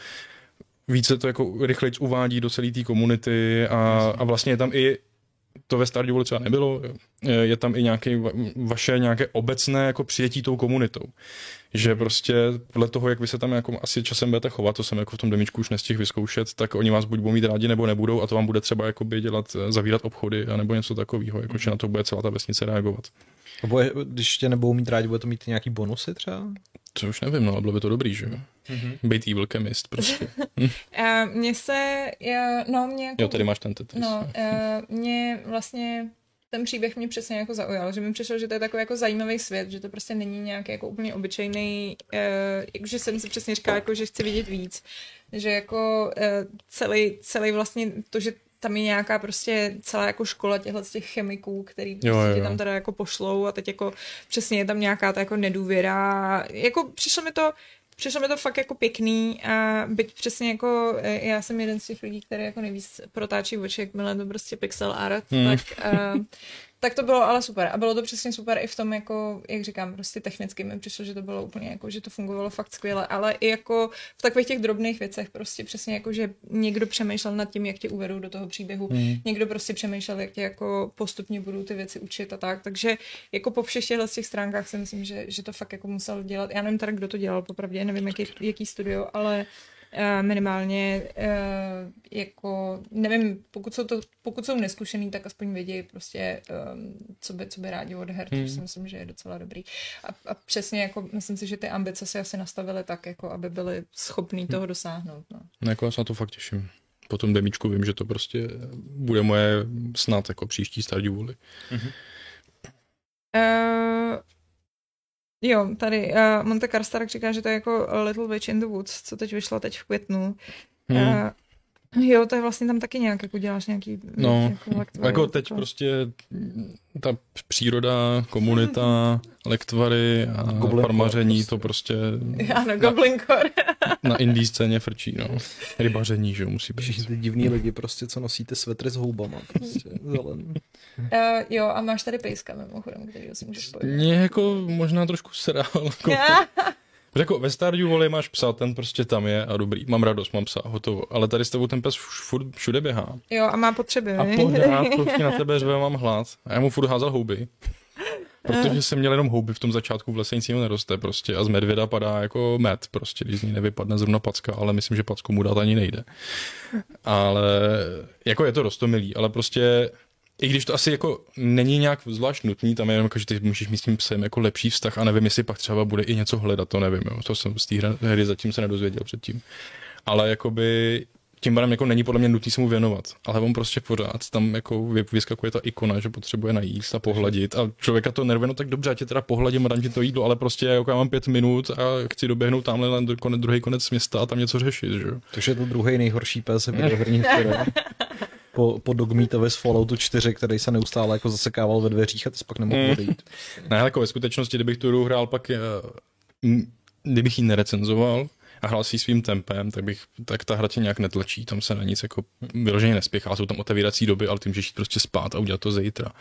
více to jako rychleji uvádí do celé té komunity a, a vlastně je tam i to ve Stardew Valley třeba nebylo, je tam i nějaké vaše nějaké obecné jako přijetí tou komunitou. Že prostě podle toho, jak vy se tam jako asi časem budete chovat, to jsem jako v tom demičku už nestihl vyzkoušet, tak oni vás buď budou mít rádi nebo nebudou a to vám bude třeba jakoby dělat, zavírat obchody a nebo něco takového, jako že na to bude celá ta vesnice reagovat. Nebo když tě nebudou mít rádi, bude to mít nějaký bonusy třeba? To už nevím, no, ale bylo by to dobrý, že jo? Mm-hmm. Být evil chemist prostě. uh, (laughs) mně se, no mě jako, Jo, tady máš ten Tetris. No, uh, mě vlastně ten příběh mě přesně jako zaujal, že mi přišlo, že to je takový jako zajímavý svět, že to prostě není nějaký jako úplně obyčejný, uh, že jsem si přesně říkala, jako, že chci vidět víc, že jako uh, celý, celý vlastně to, že tam je nějaká prostě celá jako škola těchto z těch chemiků, který prostě jo, jo. tam teda jako pošlou a teď jako přesně je tam nějaká ta jako nedůvěra. Jako přišlo mi to přišlo mi to fakt jako pěkný a byť přesně jako eh, já jsem jeden z těch lidí, který jako nejvíc protáčí oči, jakmile to prostě pixel art, hmm. tak uh, (laughs) tak to bylo ale super. A bylo to přesně super i v tom, jako, jak říkám, prostě technicky mi přišlo, že to bylo úplně jako, že to fungovalo fakt skvěle, ale i jako v takových těch drobných věcech, prostě přesně jako, že někdo přemýšlel nad tím, jak tě uvedou do toho příběhu, hmm. někdo prostě přemýšlel, jak tě jako postupně budou ty věci učit a tak. Takže jako po všech těchto těch stránkách si myslím, že, že to fakt jako musel dělat. Já nevím teda, kdo to dělal, popravdě, nevím, jaký, jaký studio, ale minimálně uh, jako, nevím, pokud jsou, to, pokud jsou neskušený, tak aspoň vědí prostě, um, co, by, co by rádi od her, hmm. což si myslím, že je docela dobrý. A, a přesně jako, myslím si, že ty ambice si asi nastavily tak, jako aby byli schopní hmm. toho dosáhnout. No. no jako já se na to fakt těším. Po tom demíčku vím, že to prostě bude moje snad jako příští Stardew Valley. Mm-hmm. Uh, Jo, tady uh, Monte Karstark říká, že to je jako Little Witch in the Woods, co teď vyšlo teď v květnu. Hmm. Uh, (laughs) Jo, to je vlastně tam taky nějak, jako děláš nějaký... No, jako, lektvary, jako teď jako... prostě ta příroda, komunita, (laughs) lektvary a Goblin farmaření, prostě. to prostě... (laughs) Ano, Goblin Core. na indie scéně frčí, no. Rybaření, že jo, musí být. Všichni ty divní lidi prostě, co nosíte svetry s houbama, prostě, zelen. Uh, jo, a máš tady pejska mimochodem, který si můžeš pojít. Mě jako možná trošku srál. Jako, jako ve Stardew Valley máš psa, ten prostě tam je a dobrý. Mám radost, mám psa, hotovo. Ale tady s tebou ten pes furt všude běhá. Jo, a má potřeby. A pořád (laughs) prostě na tebe řve, mám hlad. A já mu furt házel houby. Protože jsem měl jenom houby v tom začátku, v lese nic neroste prostě a z medvěda padá jako med prostě, když z ní nevypadne zrovna packa, ale myslím, že packu mu dát ani nejde. Ale jako je to rostomilý, ale prostě i když to asi jako není nějak zvlášť nutný, tam je jenom jako, že ty můžeš mít s tím psem jako lepší vztah a nevím, jestli pak třeba bude i něco hledat, to nevím, jo. to jsem z té hry zatím se nedozvěděl předtím. Ale jakoby tím pádem jako není podle mě nutný se mu věnovat, ale on prostě pořád tam jako vyskakuje ta ikona, že potřebuje najíst a pohladit a člověka to nervuje, no tak dobře, já tě teda pohladím a dám ti to jídlo, ale prostě jako já mám pět minut a chci doběhnout tamhle na konec, druhý konec města a tam něco řešit, že jo. Takže je to druhý nejhorší pes videohrní (laughs) po, po Dogmeatovi z Falloutu 4, který se neustále jako zasekával ve dveřích a ty pak nemohl hmm. odejít. (laughs) ne, jako ve skutečnosti, kdybych tu hru hrál pak, eh, kdybych ji nerecenzoval, a hrál si svým tempem, tak, bych, tak ta hra tě nějak netlačí, tam se na nic jako vyloženě nespěchá, jsou tam otevírací doby, ale ty můžeš jít prostě spát a udělat to zítra.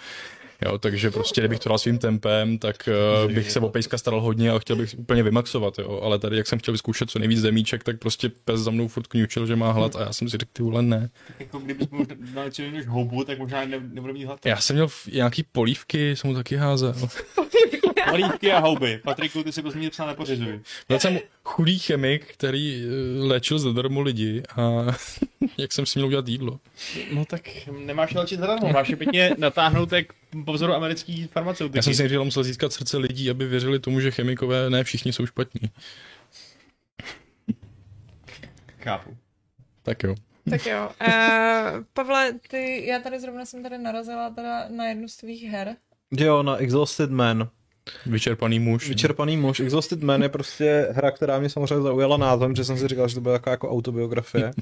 Jo, takže prostě, kdybych to dal svým tempem, tak uh, bych se o pejska staral hodně a chtěl bych úplně vymaxovat, jo. Ale tady, jak jsem chtěl vyzkoušet co nejvíc zemíček, tak prostě pes za mnou furt kňučil, že má hlad a já jsem si řekl, ty vole, ne. Tak jako kdybych mu dal než tak možná ne, nebude mít hlad. Já jsem měl nějaký polívky, jsem mu taky házel. (laughs) polívky a houby. Patriku, ty si prostě mě psa nepořizuj. Byl jsem chudý chemik, který eh, léčil zadarmo lidi a (laughs) jak jsem si měl udělat jídlo. No tak nemáš léčit zadarmo, máš je pěkně natáhnout jak po vzoru americký farmaceutiky. Já jsem si nejdřív musel získat srdce lidí, aby věřili tomu, že chemikové ne všichni jsou špatní. Chápu. Tak jo. Tak jo. Uh, Pavle, ty, já tady zrovna jsem tady narazila teda na jednu z tvých her. Jo, na Exhausted Man. Vyčerpaný muž. Vyčerpaný muž. Exhausted Man je prostě hra, která mě samozřejmě zaujala názvem, že jsem si říkal, že to bude taková jako autobiografie.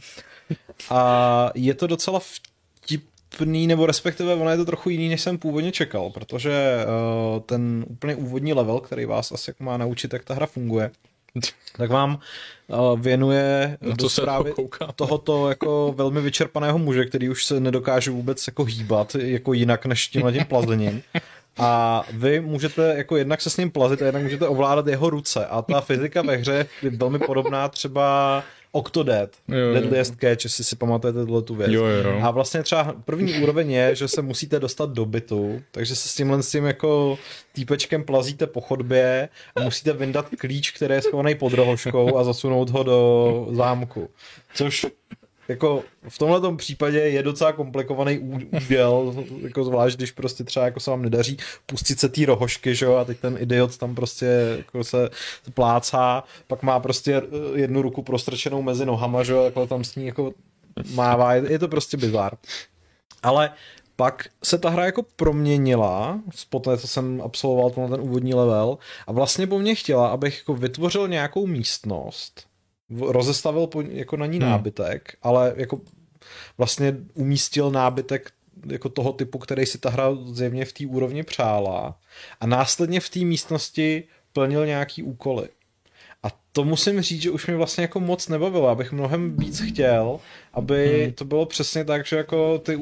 A je to docela vtipný, nebo respektive ono je to trochu jiný, než jsem původně čekal, protože uh, ten úplně úvodní level, který vás asi má naučit, jak ta hra funguje, tak vám uh, věnuje no do zprávy tohoto jako velmi vyčerpaného muže, který už se nedokáže vůbec jako hýbat jako jinak než tímhle tím plazením. A vy můžete jako jednak se s ním plazit a jednak můžete ovládat jeho ruce. A ta fyzika ve hře je velmi podobná třeba Octodad, Deadliest Catch, jestli si pamatujete tuhle tu věc. Jo, jo. A vlastně třeba první úroveň je, že se musíte dostat do bytu, takže se s tímhle s tím jako týpečkem plazíte po chodbě a musíte vyndat klíč, který je schovaný pod rohoškou a zasunout ho do zámku. Což jako v tomhle případě je docela komplikovaný úděl, jako zvlášť, když prostě třeba jako se vám nedaří pustit se té rohošky, že jo, a teď ten idiot tam prostě jako se plácá, pak má prostě eh, jednu ruku prostrčenou mezi nohama, že jo, jako tam s ní jako mává, je, je to prostě bizár. Ale pak se ta hra jako proměnila, poté, co jsem absolvoval ten úvodní level, a vlastně po mně chtěla, abych jako vytvořil nějakou místnost, rozestavil po, jako na ní hmm. nábytek, ale jako vlastně umístil nábytek jako toho typu, který si ta hra zjevně v té úrovni přála a následně v té místnosti plnil nějaký úkoly. A to musím říct, že už mi vlastně jako moc nebavilo, abych mnohem víc chtěl, aby hmm. to bylo přesně tak, že jako ty,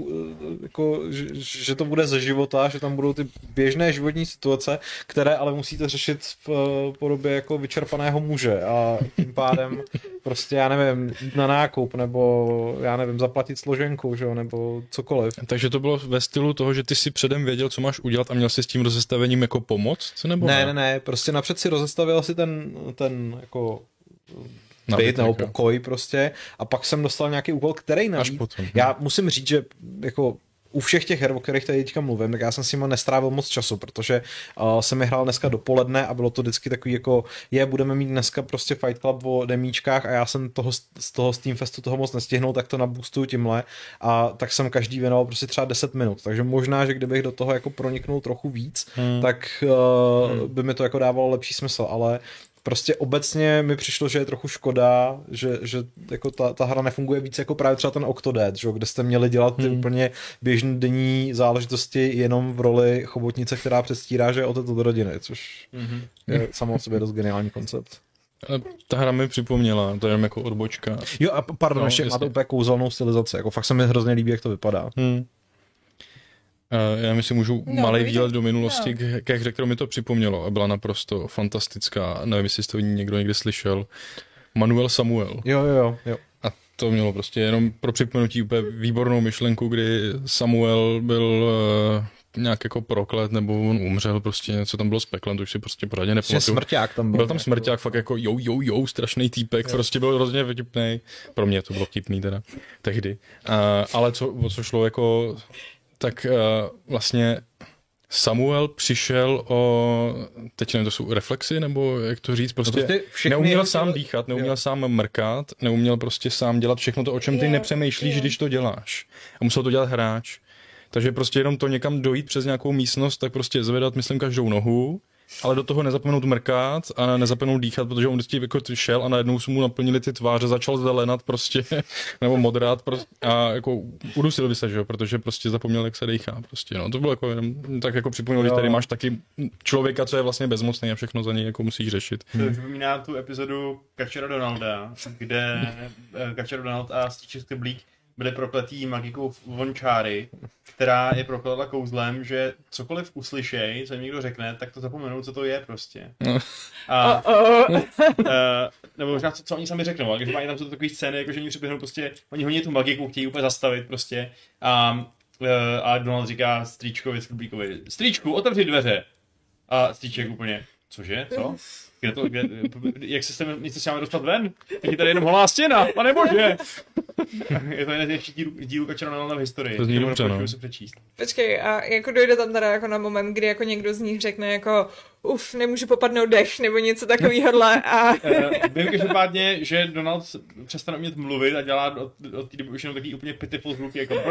jako, že, že to bude ze života, že tam budou ty běžné životní situace, které ale musíte řešit v podobě jako vyčerpaného muže a tím pádem (laughs) prostě, já nevím, na nákup, nebo já nevím, zaplatit složenku, že jo, nebo cokoliv. Takže to bylo ve stylu toho, že ty si předem věděl, co máš udělat a měl si s tím rozestavením jako pomoct, nebo ne? Ne, ne, prostě napřed si rozestavil si ten, ten jako byt nebo pokoj prostě a pak jsem dostal nějaký úkol, který navíc. Potom. Já musím říct, že jako u všech těch her, o kterých tady teďka mluvím, tak já jsem s nimi nestrávil moc času, protože uh, jsem je hrál dneska dopoledne a bylo to vždycky takový jako, je, budeme mít dneska prostě Fight Club o demíčkách a já jsem toho, z toho Steam Festu toho moc nestihnul, tak to naboostuju tímhle a tak jsem každý věnoval prostě třeba 10 minut, takže možná, že kdybych do toho jako proniknul trochu víc, hmm. tak uh, hmm. by mi to jako dávalo lepší smysl, ale prostě obecně mi přišlo, že je trochu škoda, že, že jako ta, ta hra nefunguje víc jako právě třeba ten Octodad, že, kde jste měli dělat ty hmm. úplně běžné denní záležitosti jenom v roli chobotnice, která přestírá, že je od do rodiny, což hmm. je samo o sobě dost geniální koncept. Ta hra mi připomněla, to je jenom jako odbočka. Jo a pardon, no, ještě má to úplně kouzelnou stylizaci, jako fakt se mi hrozně líbí, jak to vypadá. Hmm. Já myslím, můžu no, malý výlet do minulosti no. ke hře, kterou mi to připomnělo a byla naprosto fantastická. Nevím, jestli jste o ní někdo někdy slyšel. Manuel Samuel. Jo, jo, jo. A to mělo prostě jenom pro připomenutí úplně výbornou myšlenku, kdy Samuel byl uh, nějak jako proklet, nebo on umřel, prostě něco tam bylo s peklem, to už si prostě poradě nepamatuju. smrťák tam byl. Byl tam smrťák, fakt jako jo, jo, jo, strašný týpek, jo. prostě byl hrozně vtipný. Pro mě to bylo vtipný teda, tehdy. Uh, ale co, o co šlo jako tak uh, vlastně Samuel přišel o, teď nevím, to jsou reflexy, nebo jak to říct, prostě, no prostě neuměl sám dýchat, neuměl jo. sám mrkat, neuměl prostě sám dělat všechno to, o čem ty jo, nepřemýšlíš, jo. když to děláš. A musel to dělat hráč. Takže prostě jenom to někam dojít přes nějakou místnost, tak prostě zvedat, myslím, každou nohu ale do toho nezapomenout mrkat a nezapomenout dýchat, protože on vždycky jako šel a najednou se mu naplnili ty tváře, začal zelenat prostě, (laughs) nebo modrát prostě, a jako udusil by se, že jo, protože prostě zapomněl, jak se dýchá prostě, no. To bylo jako, tak jako připomněl, že tady máš taky člověka, co je vlastně bezmocný a všechno za něj jako musíš řešit. To hmm. připomíná tu epizodu Kačera Donalda, kde eh, Kačera Donald a Stříček Blík byli prokletí magikou vončáry, která je prokletla kouzlem, že cokoliv uslyšej, co jim někdo řekne, tak to zapomenou, co to je prostě. No. A, (laughs) uh, nebo možná, co, co oni sami řeknou, ale když mají tam jsou takové scény, jako že oni přiběhnou prostě, oni hodně tu magiku chtějí úplně zastavit prostě. A, uh, a Donald říká Stříčkovi, Skrblíkovi, Stříčku, otevři dveře. A Stříček úplně, cože, co? Kde to, kde, jak se s tím, nic se dostat ven? Teď je tady jenom holá stěna, pane bože! (laughs) je to jeden z nejlepších dílů, dílů Kačera v historii. To zní dobře, no. se přečíst. Počkej, a jako dojde tam teda jako na moment, kdy jako někdo z nich řekne jako uf, nemůžu popadnout dech, nebo něco takového a... (laughs) Eh, vím každopádně, že Donald přestane umět mluvit a dělá od, od té doby už jenom takový úplně pitiful zvuky, jako... (laughs)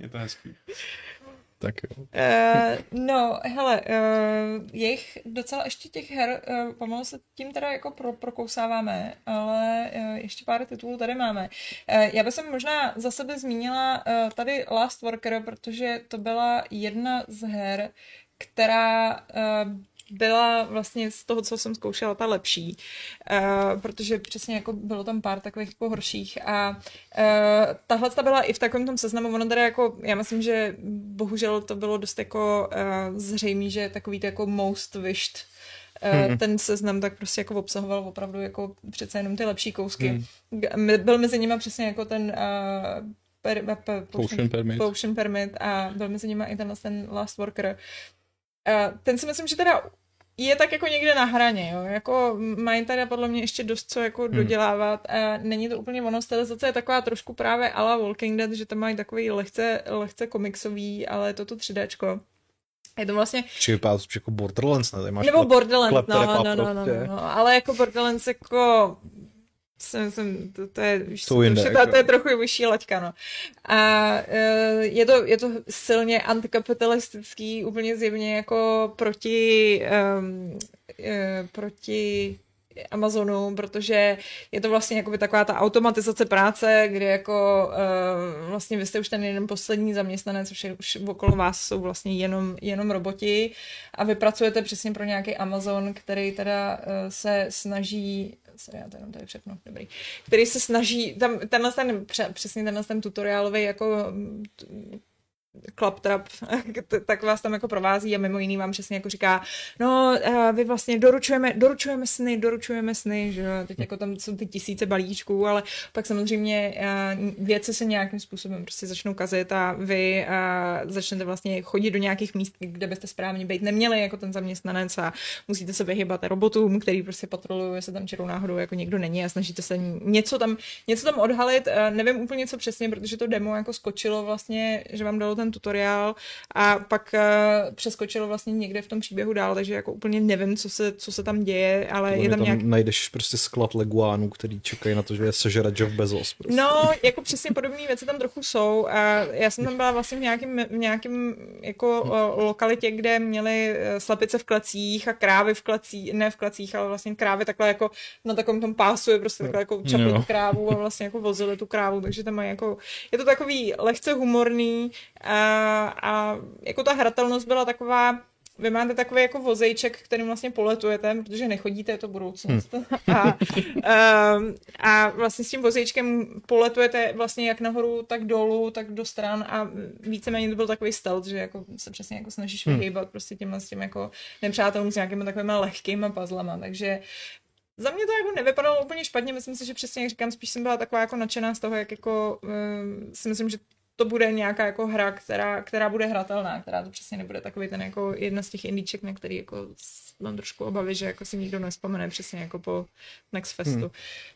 je to hezký. Tak jo. Uh, no, hele, uh, je jich docela ještě těch her, uh, pomalu se tím teda jako pro, prokousáváme, ale uh, ještě pár titulů tady máme. Uh, já bych možná za sebe zmínila uh, tady Last Worker, protože to byla jedna z her, která uh, byla vlastně z toho, co jsem zkoušela, ta lepší, uh, protože přesně jako bylo tam pár takových jako horších a uh, tahle ta byla i v takovém tom seznamu, ono teda jako, já myslím, že bohužel to bylo dost jako uh, zřejmé, že takový to jako most wished hmm. ten seznam tak prostě jako obsahoval opravdu jako přece jenom ty lepší kousky. Hmm. Byl mezi nimi přesně jako ten uh, per, per, per, Potion, Permit. Potion Permit a byl mezi nimi i ten Last Worker. Uh, ten si myslím, že teda je tak jako někde na hraně, jo. Jako mají tady podle mě ještě dost co jako hmm. dodělávat a není to úplně ono. Stylizace je taková trošku právě ala Walking Dead, že tam mají takový lehce, lehce komiksový, ale je to to 3Dčko. Je to vlastně... Či vypadá jako Borderlands, ne? Máš Nebo Borderlands, no, no, no, no, no, no, ale jako Borderlands jako jsem, jsem, to, to, je, víš, to, jinde, to, jako. to je trochu vyšší laťka, no. A uh, je, to, je to silně antikapitalistický, úplně zjevně jako proti, um, proti Amazonu, protože je to vlastně jakoby taková ta automatizace práce, kdy jako uh, vlastně vy jste už ten jeden poslední zaměstnanec, už, už okolo vás jsou vlastně jenom, jenom roboti a vy pracujete přesně pro nějaký Amazon, který teda uh, se snaží sorry, já to jenom tady přepnu, dobrý, který se snaží, tam, tenhle ten, přesně tenhle ten tutoriálový jako Claptrap, (laughs) tak vás tam jako provází a mimo jiný vám přesně jako říká, no vy vlastně doručujeme, doručujeme sny, doručujeme sny, že teď jako tam jsou ty tisíce balíčků, ale pak samozřejmě věci se nějakým způsobem prostě začnou kazit a vy začnete vlastně chodit do nějakých míst, kde byste správně být neměli jako ten zaměstnanec a musíte se vyhybat robotům, který prostě patrolují, jestli tam čerou náhodou jako někdo není a snažíte se něco tam, něco tam odhalit, nevím úplně co přesně, protože to demo jako skočilo vlastně, že vám dalo ten ten tutoriál a pak uh, přeskočilo vlastně někde v tom příběhu dál, takže jako úplně nevím, co se, co se tam děje, ale to je tam, tam nějak... najdeš prostě sklad leguánů, který čekají na to, že je sežere Jeff Bezos. Prostě. No, jako přesně podobné věci tam trochu jsou a já jsem tam byla vlastně v nějakém, v nějakém jako uh, lokalitě, kde měli eh, slepice v klacích a krávy v klacích, ne v klacích, ale vlastně krávy takhle jako na takovém tom pásu je prostě takhle jako čapli tu krávu a vlastně jako vozili tu krávu, takže tam mají jako, je to takový lehce humorný, a, a jako ta hratelnost byla taková, vy máte takový jako vozejček, kterým vlastně poletujete, protože nechodíte, je to budoucnost. Hmm. (laughs) A, a, a vlastně s tím vozejčkem poletujete vlastně jak nahoru, tak dolů, tak do stran a víceméně to byl takový stealth, že jako se přesně jako snažíš hmm. vyhýbat prostě těma s tím jako nepřátelům s nějakými takovými lehkými puzzlema, takže za mě to jako nevypadalo úplně špatně, myslím si, že přesně jak říkám, spíš jsem byla taková jako nadšená z toho, jak jako um, si myslím, že to bude nějaká jako hra, která, která bude hratelná, která to přesně nebude takový ten jako jedna z těch indíček, na který jako mám trošku obavy, že jako si nikdo nespomene přesně jako po Next Festu. Hmm.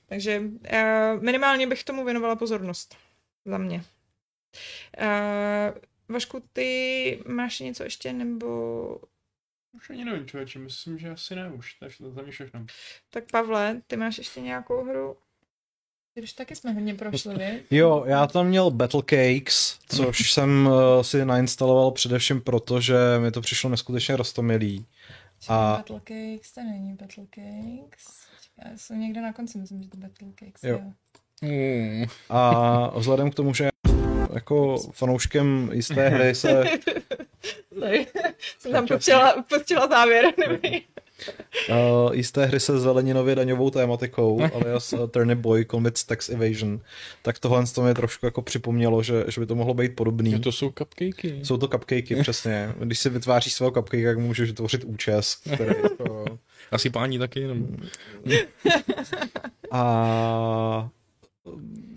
Takže uh, minimálně bych tomu věnovala pozornost za mě. Uh, Vašku, ty máš něco ještě, nebo... Už ani nevím, člověče, myslím, že asi ne už, takže to za mě všechno. Tak Pavle, ty máš ještě nějakou hru? Už taky jsme hodně prošli, (laughs) vy? Jo, já tam měl Battle Cakes, což (laughs) jsem uh, si nainstaloval především proto, že mi to přišlo neskutečně rostomilý. A... Battle Cakes, to není Battle Cakes. Já jsem někde na konci, myslím, že to Battle Cakes, jo. jo. Mm. A vzhledem k tomu, že jako fanouškem jisté hry se... (laughs) jsem tam pustila závěr, nevím. (laughs) Uh, jisté hry se zeleninově daňovou tématikou, (laughs) alias uh, Turnip Boy Commits Tax Evasion, tak tohle to mě trošku jako připomnělo, že, že by to mohlo být podobný. Jo, to jsou cupcakey. Jsou to cupcakey, přesně. Když si vytváříš svého cupcake, tak můžeš vytvořit účes, který (laughs) jako... Asi páni taky jenom. A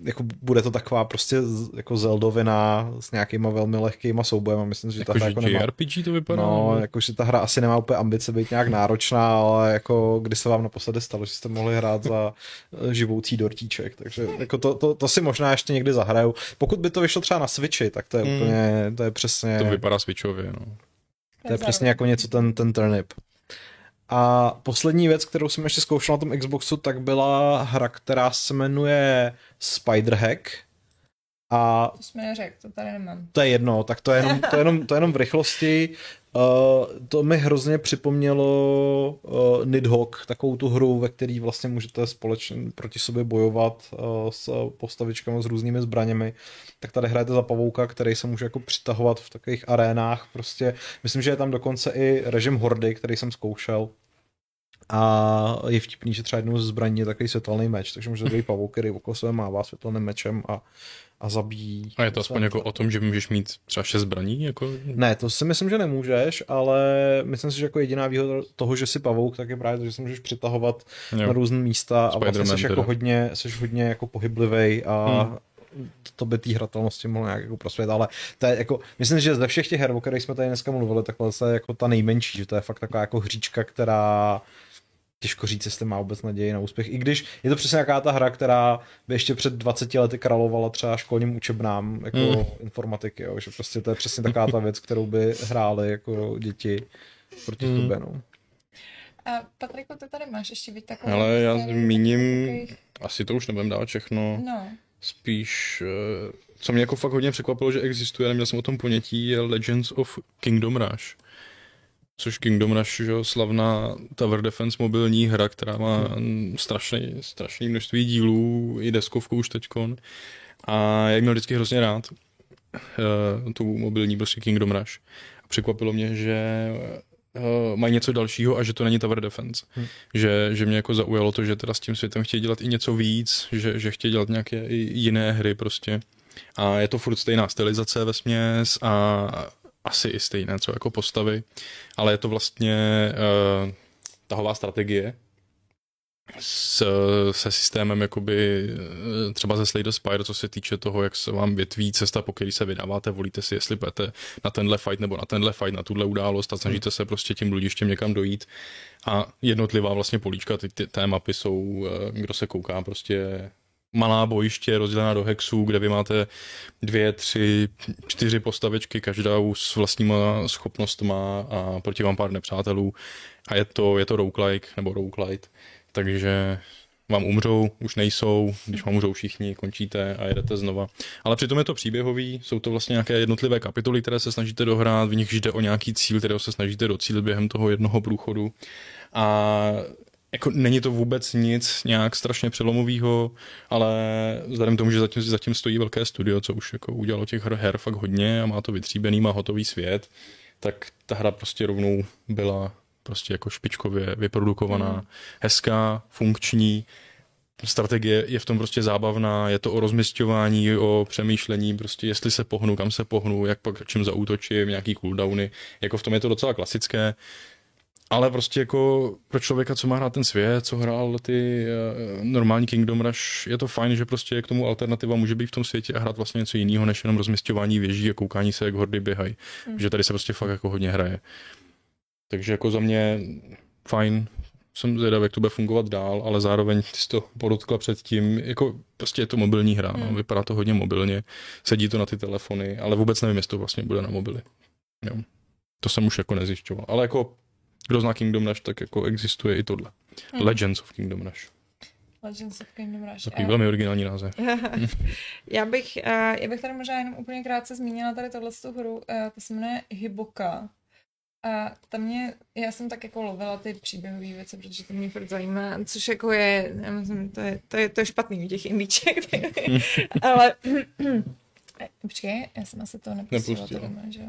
jako bude to taková prostě jako Zeldovina s nějakýma velmi lehkýma soubojem myslím, že jako ta hra jako nemá... RPG to vypadá? No, jakože ta hra asi nemá úplně ambice být nějak náročná, ale jako kdy se vám naposledy stalo, že jste mohli hrát za eh, živoucí dortíček, takže jako to, to, to, si možná ještě někdy zahraju. Pokud by to vyšlo třeba na Switchi, tak to je hmm. úplně, to je přesně... To vypadá Switchově, no. To je přesně jako něco ten, ten turnip. A poslední věc, kterou jsem ještě zkoušel na tom Xboxu, tak byla hra, která se jmenuje Spider-Hack. A to jsme neřekl, to tady nemám. To je jedno, tak to je jenom, to je jenom, to je jenom v rychlosti. Uh, to mi hrozně připomnělo uh, Nidhogg, takovou tu hru, ve které vlastně můžete společně proti sobě bojovat uh, s postavičkami, s různými zbraněmi. Tak tady hrajete za pavouka, který se může jako přitahovat v takových arénách. Prostě myslím, že je tam dokonce i režim hordy, který jsem zkoušel. A je vtipný, že třeba jednou ze zbraní je takový světelný meč, takže může být pavouk, který okolo sebe mává světelným mečem a, a zabíjí. A je to aspoň jako o tom, že můžeš mít třeba šest zbraní? Jako... Ne, to si myslím, že nemůžeš, ale myslím si, že jako jediná výhoda toho, že jsi pavouk, tak je právě to, že se můžeš přitahovat jo. na různé místa a vlastně jsi jako hodně, jsi hodně jako pohyblivý a hmm to by té hratelnosti mohlo nějak jako prosvět, ale to je jako, myslím, že ze všech těch her, o kterých jsme tady dneska mluvili, tak to je jako ta nejmenší, že to je fakt taková jako hříčka, která těžko říct, jestli má vůbec naději na úspěch. I když je to přesně nějaká ta hra, která by ještě před 20 lety královala třeba školním učebnám jako mm. informatiky, jo? že prostě to je přesně taková ta věc, kterou by hráli jako děti proti mm. tobě. No. A Patriku, ty tady máš ještě být takový... Ale já zmíním, asi to už nebudem dát všechno. No. Spíš, eh, co mě jako fakt hodně překvapilo, že existuje, neměl jsem o tom ponětí, je Legends of Kingdom Rush což Kingdom Rush, že slavná Tower Defense mobilní hra, která má strašný, strašný množství dílů, i deskovku už teďkon. A já měl vždycky hrozně rád uh, tu mobilní prostě Kingdom Rush. A překvapilo mě, že uh, mají něco dalšího a že to není Tower Defense. Hmm. Že, že mě jako zaujalo to, že teda s tím světem chtějí dělat i něco víc, že, že chtějí dělat nějaké i jiné hry prostě. A je to furt stejná stylizace ve směs a asi i stejné, co jako postavy, ale je to vlastně uh, tahová strategie, s, se systémem jakoby eh, třeba ze Slay the Spire, co se týče toho, jak se vám větví cesta, po který se vydáváte, volíte si, jestli půjdete na tenhle fight nebo na tenhle fight, na tuhle událost a snažíte se prostě tím bludištěm někam dojít. A jednotlivá vlastně políčka, ty, ty té mapy jsou, eh, kdo se kouká, prostě malá bojiště rozdělená do hexů, kde vy máte dvě, tři, čtyři postavečky, každá s vlastníma schopnostma a proti vám pár nepřátelů a je to, je to roguelike nebo roguelite takže vám umřou, už nejsou, když vám umřou všichni, končíte a jedete znova. Ale přitom je to příběhový, jsou to vlastně nějaké jednotlivé kapitoly, které se snažíte dohrát, v nich jde o nějaký cíl, kterého se snažíte docílit během toho jednoho průchodu. A jako není to vůbec nic nějak strašně přelomového, ale vzhledem k tomu, že zatím, zatím stojí velké studio, co už jako udělalo těch her fakt hodně a má to vytříbený, má hotový svět, tak ta hra prostě rovnou byla prostě jako špičkově vyprodukovaná, mm. hezká, funkční, strategie je v tom prostě zábavná, je to o rozměstňování, o přemýšlení, prostě jestli se pohnu, kam se pohnu, jak pak čím zaútočím, nějaký cooldowny, jako v tom je to docela klasické, ale prostě jako pro člověka, co má hrát ten svět, co hrál ty uh, normální Kingdom Rush, je to fajn, že prostě k tomu alternativa může být v tom světě a hrát vlastně něco jiného, než jenom rozměstňování věží a koukání se, jak hordy běhají. Mm. Že tady se prostě fakt jako hodně hraje. Takže jako za mě fajn, jsem zvědavý, jak to bude fungovat dál, ale zároveň ty jsi to podotkla předtím, jako prostě je to mobilní hra, no, hmm. vypadá to hodně mobilně, sedí to na ty telefony, ale vůbec nevím, jestli to vlastně bude na mobily. Jo. To jsem už jako nezjišťoval, ale jako kdo zná Kingdom Rush, tak jako existuje i tohle. Hmm. Legends of Kingdom Rush. Legends of Kingdom Rush. Takový velmi originální název. (laughs) já, bych, uh, já bych tady možná jenom úplně krátce zmínila tady tohle hru, uh, to se jmenuje Hiboka. A tam mě, já jsem tak jako lovila ty příběhové věci, protože to mě furt zajímá, což jako je, já myslím, to je, to je, to je špatný u těch indíček, (laughs) ale (clears throat) počkej, já jsem asi to nepustila, Doma, že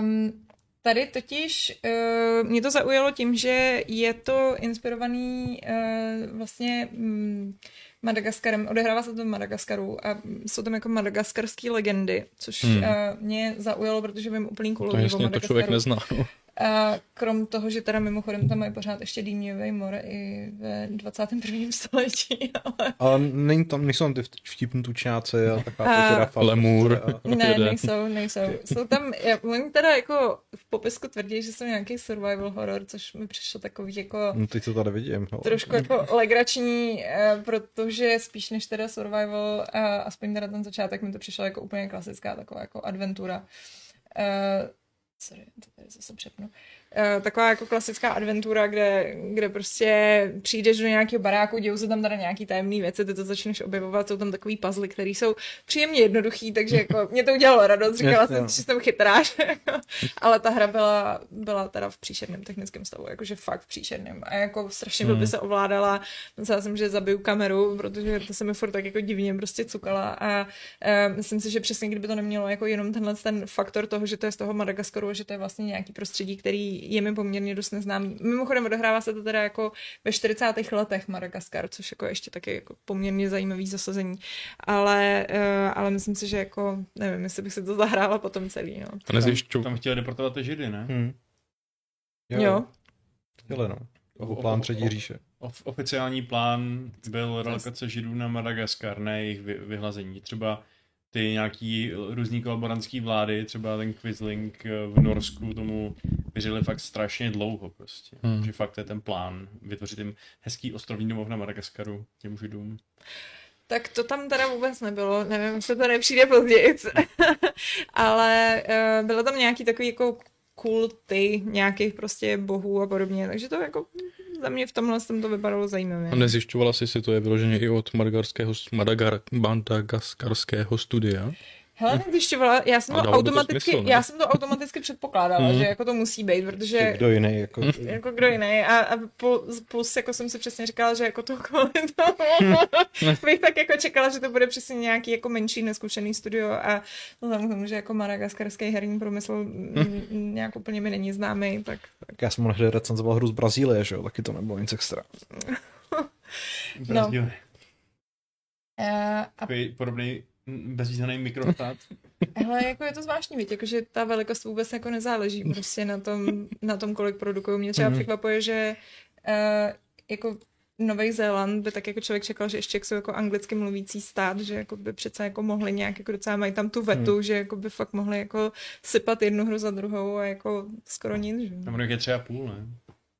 um, Tady totiž uh, mě to zaujalo tím, že je to inspirovaný uh, vlastně um, Madagaskarem, odehrává se to v Madagaskaru a jsou tam jako madagaskarské legendy, což hmm. uh, mě zaujalo, protože vím úplný kulový to jasně, to člověk nezná. No. A krom toho, že teda mimochodem tam mají pořád ještě dýměvý more i ve 21. (laughs) století. Ale, ale není tam, nejsou tam ty vtipní tučňáci a (laughs) taková a... žirafa. Lemur. A... Ne, nejsou, nejsou. Jsou tam, já, oni teda jako v popisku tvrdí, že jsou nějaký survival horror, což mi přišlo takový jako... No teď to tady vidím. Ale... Trošku jako legrační, eh, protože spíš než teda survival, aspoň teda ten začátek mi to přišlo jako úplně klasická taková jako adventura. Sorry, to tady zase přepnu. Uh, taková jako klasická adventura, kde, kde prostě přijdeš do nějakého baráku, dějou se tam teda nějaký tajemný věci, ty to začneš objevovat, jsou tam takový puzzle, které jsou příjemně jednoduchý, takže jako (laughs) mě to udělalo radost, říkala jsem, že jsem chytráš, (laughs) ale ta hra byla, byla teda v příšerném technickém stavu, jakože fakt v příšerném. A jako strašně hmm. by se ovládala, myslela jsem, že zabiju kameru, protože to se mi furt tak jako divně prostě cukala. A uh, myslím si, že přesně kdyby to nemělo jako jenom tenhle ten faktor toho, že to je z toho Madagaskaru a že to je vlastně nějaký prostředí, který je mi poměrně dost neznámý. Mimochodem odehrává se to teda jako ve 40. letech Madagaskar, což jako ještě taky jako poměrně zajímavý zasazení. Ale, uh, ale myslím si, že jako, nevím, jestli bych se to zahrála potom celý. No. Nezjišťu. Tam chtěli deportovat ty židy, ne? Hmm. Jo. jo. Chtěli, no. O, plán třetí říše. Oficiální plán byl relokace židů na Madagaskar, ne jejich vyhlazení. Třeba ty nějaký různý kolaborantský vlády, třeba ten Quisling eh, v Norsku tomu věřili fakt strašně dlouho prostě. Hmm. Že fakt je ten plán vytvořit jim hezký ostrovní domov na Madagaskaru těm židům. Tak to tam teda vůbec nebylo, nevím, jestli to nepřijde později, (laughs) ale uh, bylo tam nějaký takový jako kulty nějakých prostě bohů a podobně, takže to jako za mě v tomhle jsem to vypadalo zajímavě. A nezjišťovala jsi si to je vyloženě i od madagaskarského, madagar, madagaskarského studia? Hele, nezjišťovala, já jsem to automaticky, smysl, ne? já jsem to automaticky předpokládala, Mhm. že jako to musí být, protože Kdo jiný, jako... jako kdo jiný a, a plus, plus, jako jsem si přesně říkala, že jako to kvůli tomu bych tak jako čekala, že to bude přesně nějaký jako menší neskušený studio a vzhledem k tomu, že jako madagaskarský herní průmysl nějak úplně mi není známý, tak Tak já jsem mohla recenzoval hru z Brazílie, že jo, taky to nebylo nic extra. No. No. uh, a Takový podobný bezvýznamný mikrostát. (laughs) hele, jako je to zvláštní, víte, jakože ta velikost vůbec jako nezáleží prostě na tom, na tom kolik produkují. Mě třeba Mhm. překvapuje, že uh, jako Nový Zéland by tak jako člověk čekal, že ještě jak jsou jako anglicky mluvící stát, že jako by přece jako mohli nějak jako docela mají tam tu vetu, Hmm. že jako by fakt mohli jako sypat jednu hru za druhou a jako skoro nic, že? Tam je tři a půl, ne?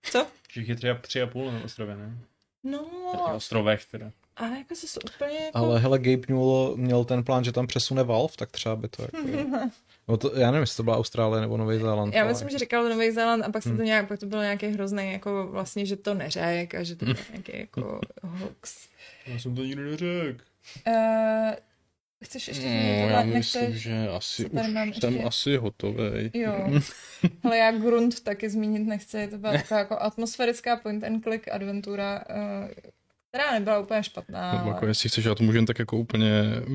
Co? Že je tři a, tři a půl na ostrově, ne? No, Na ostrovech teda. Ale jako se úplně jako... Ale hele, Gabe Newell měl ten plán, že tam přesune Valve, tak třeba by to jako... (laughs) No to, já nevím, jestli to byla Austrálie nebo Nový Zéland. Já ale- myslím, že říkal Nový Zéland a pak se to Hmm. nějak, pak to bylo nějaký hrozný, jako vlastně, že to neřek a že to byl nějaký jako hoax. Já jsem to nikdy neřekl. Uh, chceš ještě No, tohle? já Nechceš? myslím, že asi tady už mám jsem ještě? asi hotový. Jo. (laughs) Ale já Grund taky zmínit nechci. To byla taková jako atmosférická point and click adventura, uh, která nebyla úplně špatná. Nebo Ale... jako jestli chceš, já to můžu jen tak jako úplně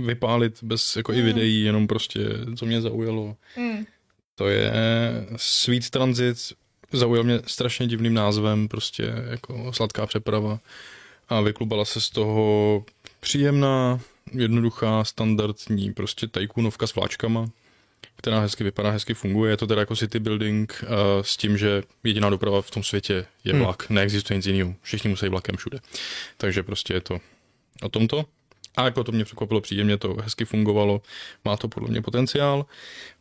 vypálit bez jako i Hmm. videí, jenom prostě, co mě zaujalo. Hmm. To je Sweet Transit, zaujal mě strašně divným názvem, prostě jako sladká přeprava a vyklubala se z toho příjemná, jednoduchá, standardní prostě tajkunovka s vláčkama, která hezky vypadá, hezky funguje. Je to teda jako city building uh, s tím, že jediná doprava v tom světě je Hmm. vlak, neexistuje nic jiného. Všichni musí vlakem všude. Takže prostě je to o tomto. A jako to mě překvapilo příjemně, to hezky fungovalo, má to podle mě potenciál.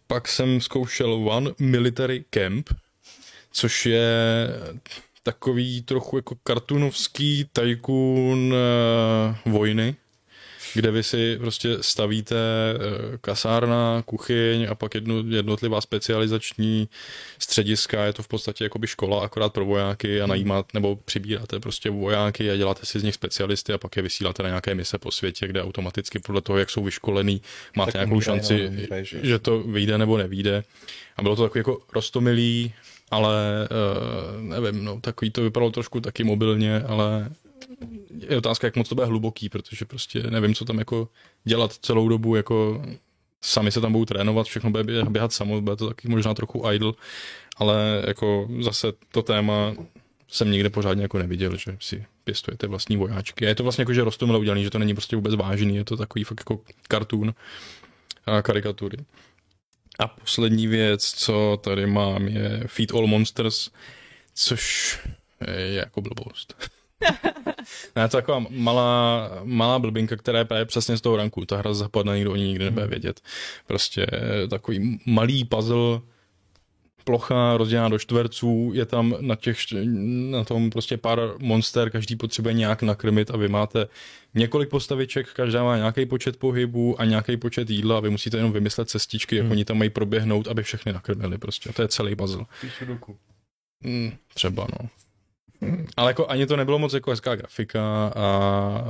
Pak jsem zkoušel One Military Camp, což je takový trochu jako kartunovský tajkun eh, vojny, kde vy si prostě stavíte eh, kasárna, kuchyň a pak jedno, jednotlivá specializační střediska. Je to v podstatě jakoby škola akorát pro vojáky a najímat nebo přibíráte prostě vojáky a děláte si z nich specialisty a pak je vysíláte na nějaké mise po světě, kde automaticky podle toho, jak jsou vyškolený, máte Tak nějakou umírají šanci, neumírají, že? že to vyjde nebo nevyjde. A bylo to takový jako rostomilý, ale uh, nevím, no, takový to vypadalo trošku taky mobilně, ale je otázka, jak moc to bude hluboký, protože prostě nevím, co tam jako dělat celou dobu, jako sami se tam budou trénovat, všechno bude bě- běhat samo, bude to taky možná trochu idle, ale jako zase to téma jsem nikde pořádně jako neviděl, že si pěstujete vlastní vojáčky. A je to vlastně jako, že rostomile udělaný, že to není prostě vůbec vážný, je to takový fakt jako kartun a karikatury. A poslední věc, co tady mám, je Feed All Monsters, což je jako blbost. Ne, to je taková malá, malá blbinka, která je právě přesně z toho ranku. Ta hra zapadne, nikdo o ní nikdy nebude vědět. Prostě takový malý puzzle, plocha rozdělená do čtverců, je tam na, těch, na tom prostě pár monster, každý potřebuje nějak nakrmit a vy máte několik postaviček, každá má nějaký počet pohybů a nějaký počet jídla a vy musíte jenom vymyslet cestičky, jak Hmm. oni tam mají proběhnout, aby všechny nakrmili prostě. A to je celý puzzle. Píšu doku. Mm, třeba, no. Ale jako ani to nebylo moc jako hezká grafika a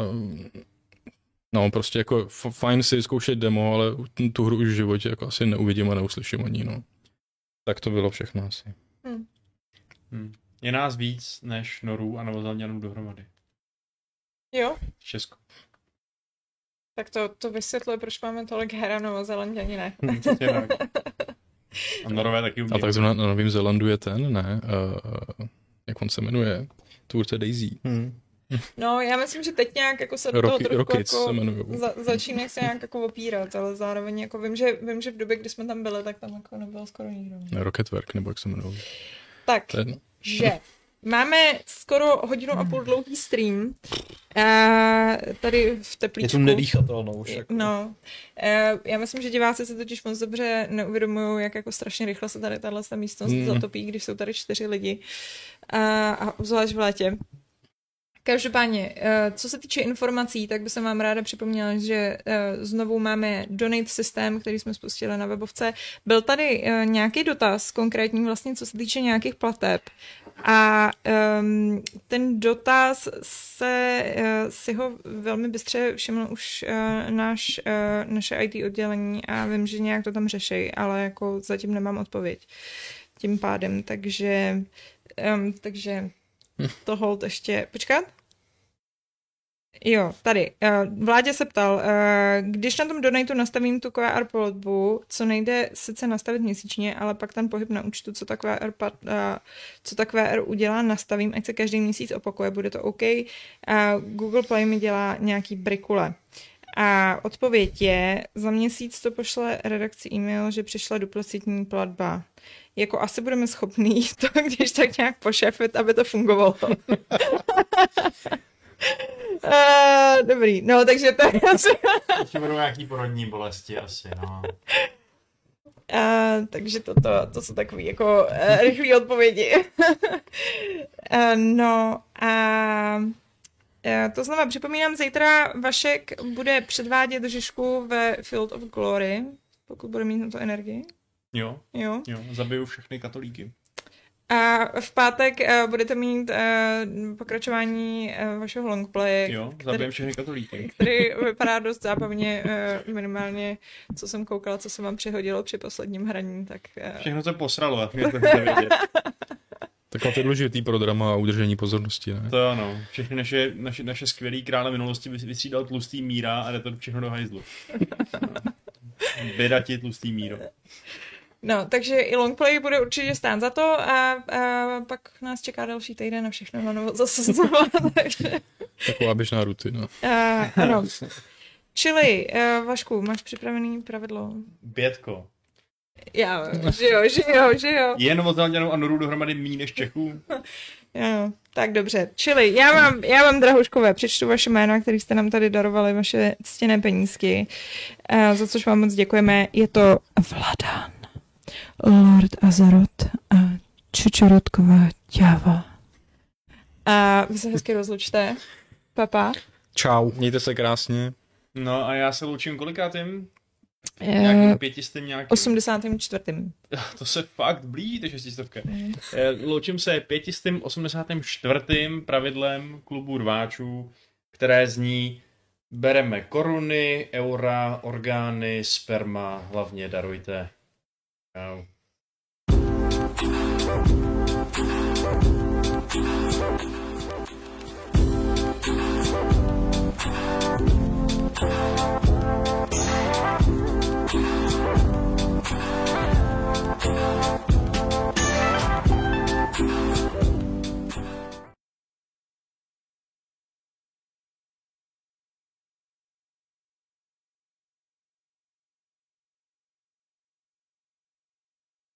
no prostě jako fajn si zkoušet demo, ale tu hru už v životě jako asi neuvidím a neuslyším ani, no. Tak to bylo všechno asi. Hm. Je nás víc než Norů a Novozelanděnů dohromady. Jo, Česko. tak to, to vysvětluje, proč máme tolik her a Novozelanděni ne. Tak. (laughs) A Norové taky A umějí. tak zrovna na Novém Zélandu je ten, ne? Uh, jak on se jmenuje? Tvůrce Daisy. Hmm. No, já myslím, že teď nějak jako se do toho Rocky, trochu jako se za, začíná se nějak jako opírat, ale zároveň jako vím, že, vím, že v době, kdy jsme tam byli, tak tam jako nebylo skoro nikdo. Ne, Rocketwork, nebo jak se jmenují. Tak, jedno. že máme skoro hodinu a půl dlouhý stream a tady v Je teplíčku. tu nedýchatelnou už. Jako. No, eh, já myslím, že diváci se totiž moc dobře neuvědomují, jak jako strašně rychle se tady tahle ta místnost Hmm. zatopí, když jsou tady čtyři lidi. A, a obzvlášť v létě. Každopádně, eh, co se týče informací, tak bych vám ráda připomněla, že eh, znovu máme donate systém, který jsme spustili na webovce. Byl tady eh, nějaký dotaz konkrétní vlastně, co se týče nějakých plateb. A um, ten dotaz se, uh, si ho velmi bystře všiml už uh, náš, uh, naše IT oddělení a vím, že nějak to tam řeší, ale jako zatím nemám odpověď tím pádem, takže um, takže to hold ještě, počkat, Jo, tady. Vládě se ptal, když na tom donatu nastavím tu QR platbu, co nejde sice nastavit měsíčně, ale pak ten pohyb na účtu, co ta QR, co ta QR udělá, nastavím, ať se každý měsíc opakuje, bude to OK. Google Play mi dělá nějaký brikule. A odpověď je, za měsíc to pošle redakci e-mail, že přišla duplicitní platba. Jako asi budeme schopní (laughs) to, když tak nějak pošefit, aby to fungovalo. Uh, (laughs) dobrý, no takže to je asi... Ještě budou nějaký porodní bolesti asi, no. Uh, takže to, to, to jsou takové jako uh, rychlé odpovědi. uh, (laughs) no a uh, to znamená, připomínám, zítra Vašek bude předvádět Žižku ve Field of Glory, pokud bude mít na to energii. Jo, jo, jo zabiju všechny katolíky. A v pátek uh, budete mít uh, pokračování uh, vašeho longplaye. Jo, zabijem všechny katolíky. Který (laughs) vypadá dost zábavně, uh, minimálně, co jsem koukala, co se vám přihodilo při posledním hraní. Tak, uh... Všechno se posralo, mě to Taková to důležitý pro drama a udržení pozornosti, ne? To ano. Všechny naše, naše, naše skvělý krále minulosti vystřídal tlustý míra a jde to všechno do hajzlu. (laughs) Běda ti tlustý míro. No, takže i longplay bude určitě stát za to a, a pak nás čeká další týden a všechno na novo zase znova. (laughs) takže... Taková běžná rutina. Uh, ano. Čili, uh, Vašku, máš připravený pravidlo? Pětko. Já, že jo, že jo, že jo. Je Novozelanděnů a Norů dohromady méně než Čechů? (laughs) Jo, tak dobře. Čili já vám, já vám Drahuškové, přečtu vaše jména, které jste nám tady darovali, vaše ctěné penízky, uh, za což vám moc děkujeme. Je to Vladan. Lord Azaroth a Čučorotková ťava. A vy se hezky rozlučte. Papa. Čau. Mějte se krásně. No a já se loučím kolikátým? Eh, Nějakým pětistým nějakým? 84. To se fakt blíží, ty šestistovka. Mm. Loučím se pětistým 84. pravidlem klubu rváčů, které zní bereme koruny, eura, orgány, sperma, hlavně darujte. Čau.